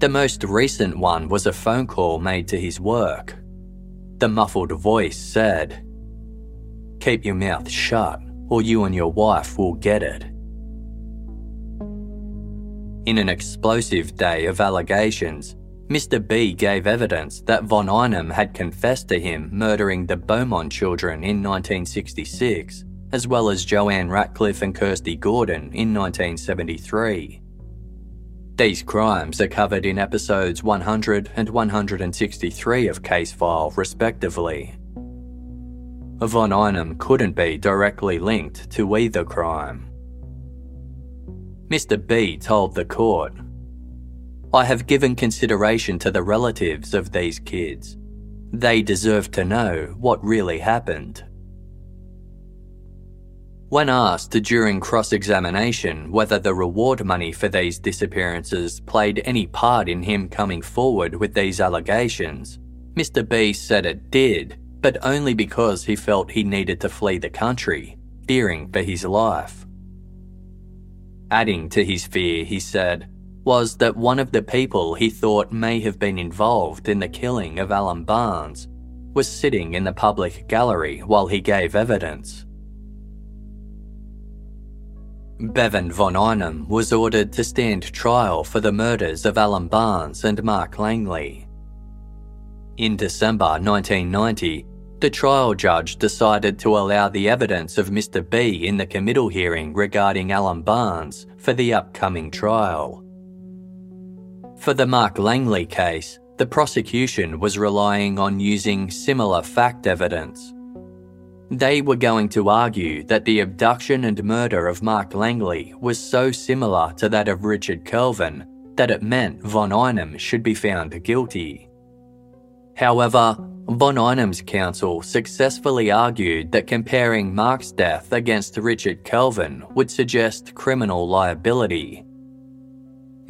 B: The most recent one was a phone call made to his work. The muffled voice said, Keep your mouth shut, or you and your wife will get it. In an explosive day of allegations, Mr. B gave evidence that Von Einem had confessed to him murdering the Beaumont children in 1966, as well as Joanne Ratcliffe and Kirsty Gordon in 1973. These crimes are covered in episodes 100 and 163 of Case File, respectively. Von Einem couldn't be directly linked to either crime. Mr. B told the court, I have given consideration to the relatives of these kids. They deserve to know what really happened. When asked during cross examination whether the reward money for these disappearances played any part in him coming forward with these allegations, Mr. B said it did, but only because he felt he needed to flee the country, fearing for his life. Adding to his fear, he said, was that one of the people he thought may have been involved in the killing of Alan Barnes was sitting in the public gallery while he gave evidence. Bevan von Einem was ordered to stand trial for the murders of Alan Barnes and Mark Langley. In December 1990, the trial judge decided to allow the evidence of Mr. B in the committal hearing regarding Alan Barnes for the upcoming trial. For the Mark Langley case, the prosecution was relying on using similar fact evidence. They were going to argue that the abduction and murder of Mark Langley was so similar to that of Richard Kelvin that it meant Von Einem should be found guilty. However, Von Einem's counsel successfully argued that comparing Mark's death against Richard Kelvin would suggest criminal liability.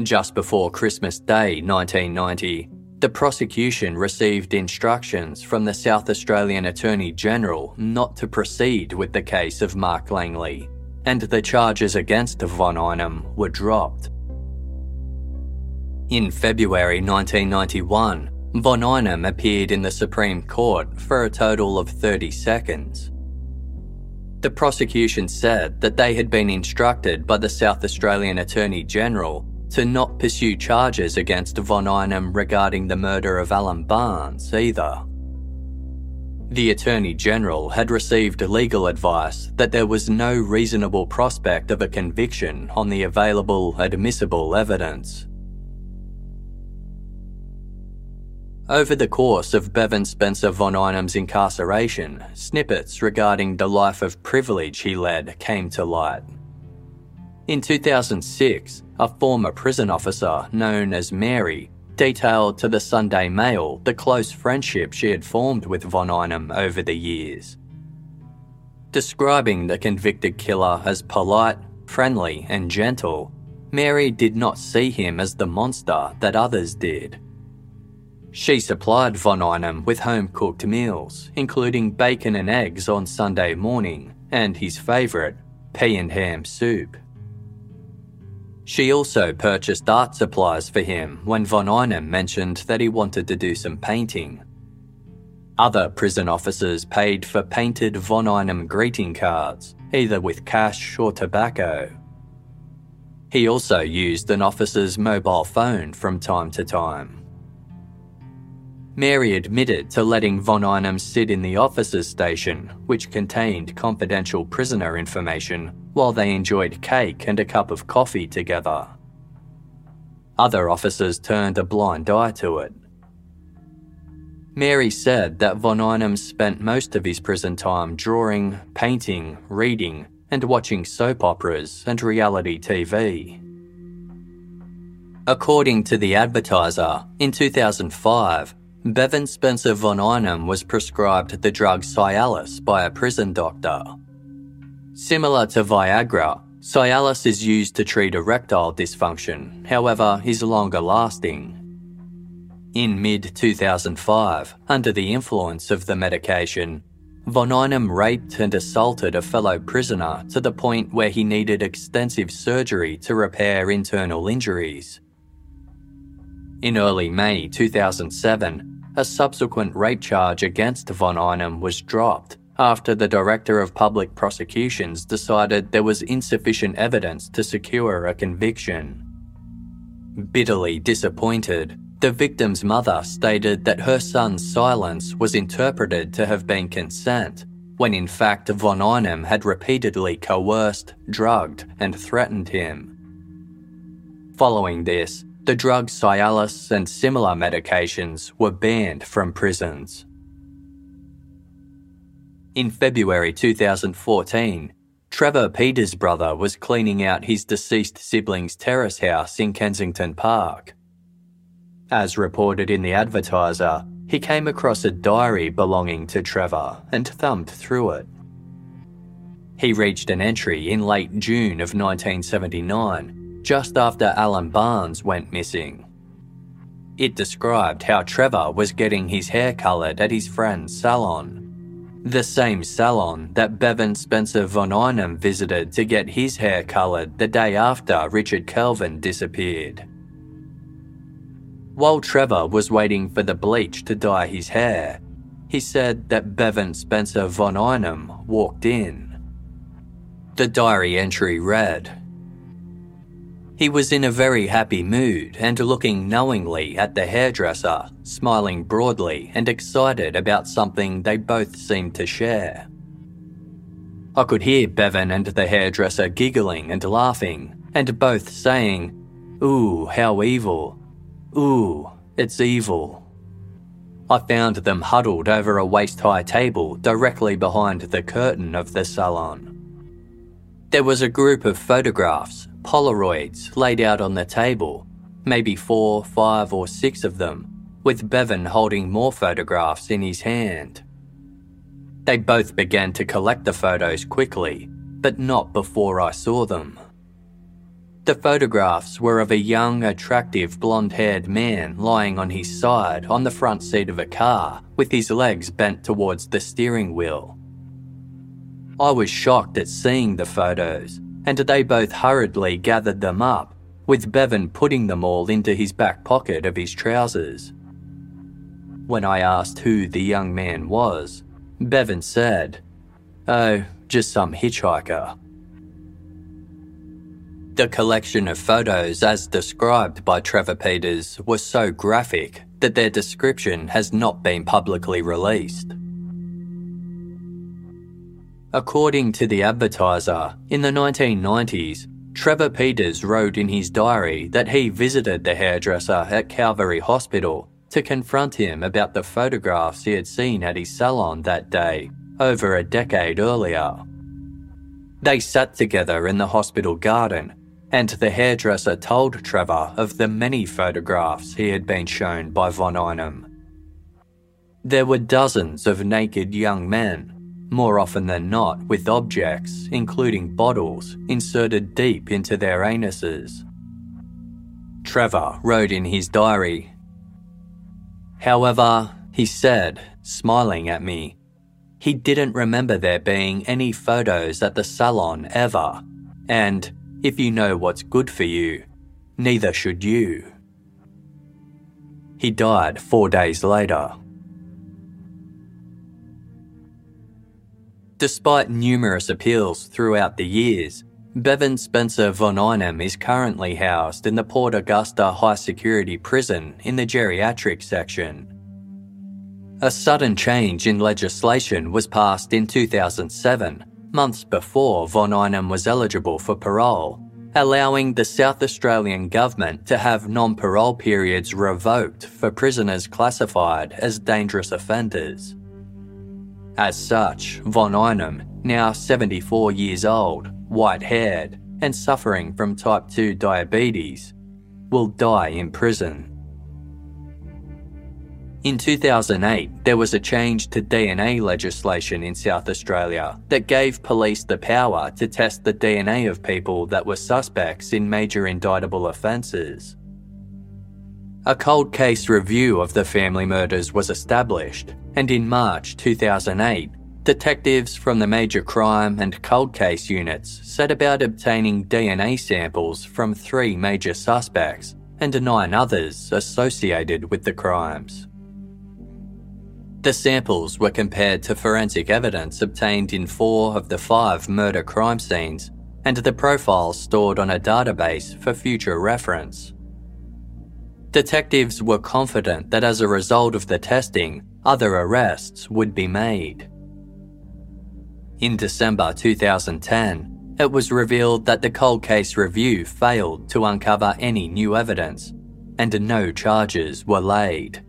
B: Just before Christmas Day 1990, the prosecution received instructions from the South Australian Attorney General not to proceed with the case of Mark Langley, and the charges against Von Einem were dropped. In February 1991, Von Einem appeared in the Supreme Court for a total of 30 seconds. The prosecution said that they had been instructed by the South Australian Attorney General to not pursue charges against Von Einem regarding the murder of Alan Barnes either. The Attorney General had received legal advice that there was no reasonable prospect of a conviction on the available admissible evidence. Over the course of Bevan Spencer von Einem's incarceration, snippets regarding the life of privilege he led came to light. In 2006, a former prison officer known as Mary detailed to the Sunday Mail the close friendship she had formed with von Einem over the years. Describing the convicted killer as polite, friendly, and gentle, Mary did not see him as the monster that others did. She supplied von Einem with home cooked meals, including bacon and eggs on Sunday morning, and his favourite, pea and ham soup. She also purchased art supplies for him when von Einem mentioned that he wanted to do some painting. Other prison officers paid for painted von Einem greeting cards, either with cash or tobacco. He also used an officer's mobile phone from time to time. Mary admitted to letting von Einem sit in the officers' station, which contained confidential prisoner information, while they enjoyed cake and a cup of coffee together. Other officers turned a blind eye to it. Mary said that von Einem spent most of his prison time drawing, painting, reading, and watching soap operas and reality TV. According to The Advertiser, in 2005, Bevan Spencer von Einem was prescribed the drug Cialis by a prison doctor. Similar to Viagra, Cialis is used to treat erectile dysfunction, however, is longer lasting. In mid 2005, under the influence of the medication, Von Einem raped and assaulted a fellow prisoner to the point where he needed extensive surgery to repair internal injuries. In early May 2007, a subsequent rape charge against Von Einem was dropped after the Director of Public Prosecutions decided there was insufficient evidence to secure a conviction. Bitterly disappointed, the victim's mother stated that her son's silence was interpreted to have been consent, when in fact von Einem had repeatedly coerced, drugged, and threatened him. Following this, the drug Cialis and similar medications were banned from prisons. In February 2014, Trevor Peters' brother was cleaning out his deceased sibling's terrace house in Kensington Park. As reported in the advertiser, he came across a diary belonging to Trevor and thumbed through it. He reached an entry in late June of 1979, just after Alan Barnes went missing. It described how Trevor was getting his hair coloured at his friend's salon. The same salon that Bevan Spencer von Einem visited to get his hair coloured the day after Richard Kelvin disappeared. While Trevor was waiting for the bleach to dye his hair, he said that Bevan Spencer von Einem walked in. The diary entry read He was in a very happy mood and looking knowingly at the hairdresser, smiling broadly and excited about something they both seemed to share. I could hear Bevan and the hairdresser giggling and laughing, and both saying, Ooh, how evil, Ooh, it's evil. I found them huddled over a waist high table directly behind the curtain of the salon. There was a group of photographs, Polaroids, laid out on the table, maybe four, five, or six of them, with Bevan holding more photographs in his hand. They both began to collect the photos quickly, but not before I saw them. The photographs were of a young, attractive, blonde haired man lying on his side on the front seat of a car with his legs bent towards the steering wheel. I was shocked at seeing the photos, and they both hurriedly gathered them up, with Bevan putting them all into his back pocket of his trousers. When I asked who the young man was, Bevan said, Oh, just some hitchhiker. The collection of photos, as described by Trevor Peters, was so graphic that their description has not been publicly released. According to the advertiser, in the 1990s, Trevor Peters wrote in his diary that he visited the hairdresser at Calvary Hospital to confront him about the photographs he had seen at his salon that day, over a decade earlier. They sat together in the hospital garden and the hairdresser told Trevor of the many photographs he had been shown by Von Einem. There were dozens of naked young men, more often than not with objects, including bottles, inserted deep into their anuses. Trevor wrote in his diary. However, he said, smiling at me, he didn't remember there being any photos at the salon ever, and if you know what's good for you, neither should you. He died four days later. Despite numerous appeals throughout the years, Bevan Spencer von Einem is currently housed in the Port Augusta High Security Prison in the geriatric section. A sudden change in legislation was passed in 2007 months before Von Einem was eligible for parole, allowing the South Australian government to have non parole periods revoked for prisoners classified as dangerous offenders. As such, Von Einem, now 74 years old, white haired, and suffering from type 2 diabetes, will die in prison. In 2008, there was a change to DNA legislation in South Australia that gave police the power to test the DNA of people that were suspects in major indictable offences. A cold case review of the family murders was established, and in March 2008, detectives from the major crime and cold case units set about obtaining DNA samples from three major suspects and nine others associated with the crimes. The samples were compared to forensic evidence obtained in four of the five murder crime scenes and the profiles stored on a database for future reference. Detectives were confident that as a result of the testing, other arrests would be made. In December 2010, it was revealed that the cold case review failed to uncover any new evidence, and no charges were laid.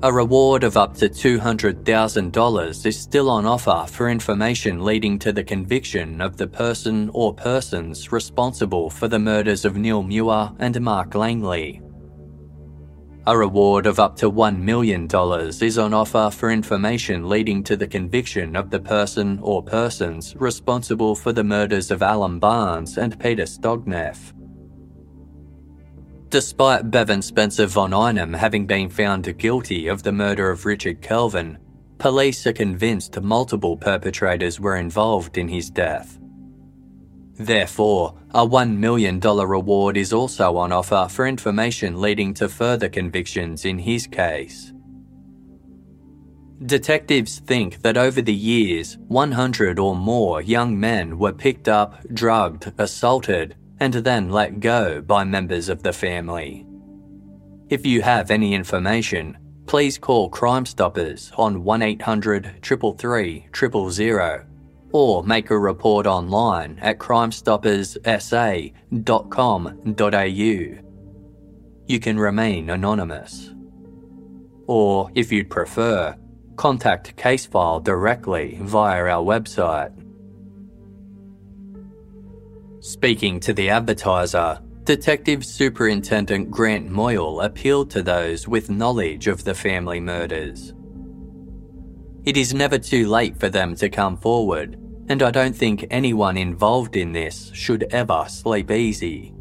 B: A reward of up to $200,000 is still on offer for information leading to the conviction of the person or persons responsible for the murders of Neil Muir and Mark Langley. A reward of up to $1 million is on offer for information leading to the conviction of the person or persons responsible for the murders of Alan Barnes and Peter Stogneff. Despite Bevan Spencer von Einem having been found guilty of the murder of Richard Kelvin, police are convinced multiple perpetrators were involved in his death. Therefore, a $1 million reward is also on offer for information leading to further convictions in his case. Detectives think that over the years, 100 or more young men were picked up, drugged, assaulted, and then let go by members of the family. If you have any information, please call Crime Stoppers on 1800 333 000 or make a report online at crimestopperssa.com.au. You can remain anonymous. Or, if you'd prefer, contact Casefile directly via our website Speaking to the advertiser, Detective Superintendent Grant Moyle appealed to those with knowledge of the family murders. It is never too late for them to come forward, and I don't think anyone involved in this should ever sleep easy.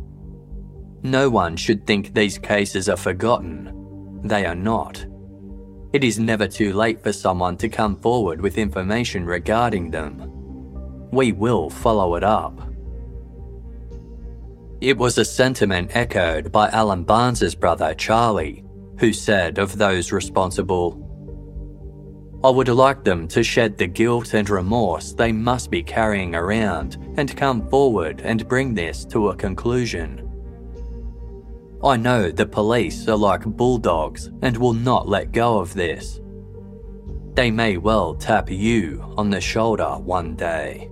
B: No one should think these cases are forgotten. They are not. It is never too late for someone to come forward with information regarding them. We will follow it up. It was a sentiment echoed by Alan Barnes's brother Charlie, who said of those responsible, I would like them to shed the guilt and remorse they must be carrying around and come forward and bring this to a conclusion. I know the police are like bulldogs and will not let go of this. They may well tap you on the shoulder one day.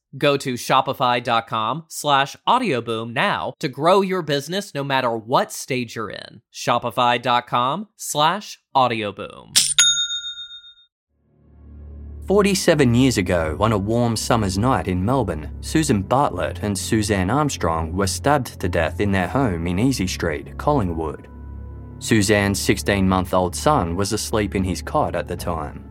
A: Go to shopify.com slash audioboom now to grow your business no matter what stage you're in. Shopify.com slash audioboom.
B: 47 years ago, on a warm summer's night in Melbourne, Susan Bartlett and Suzanne Armstrong were stabbed to death in their home in Easy Street, Collingwood. Suzanne's 16 month old son was asleep in his cot at the time.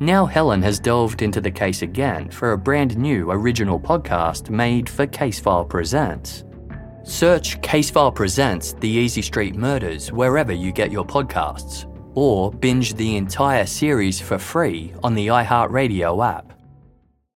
B: Now Helen has delved into the case again for a brand new original podcast made for Casefile Presents. Search Casefile Presents The Easy Street Murders wherever you get your podcasts, or binge the entire series for free on the iHeartRadio app.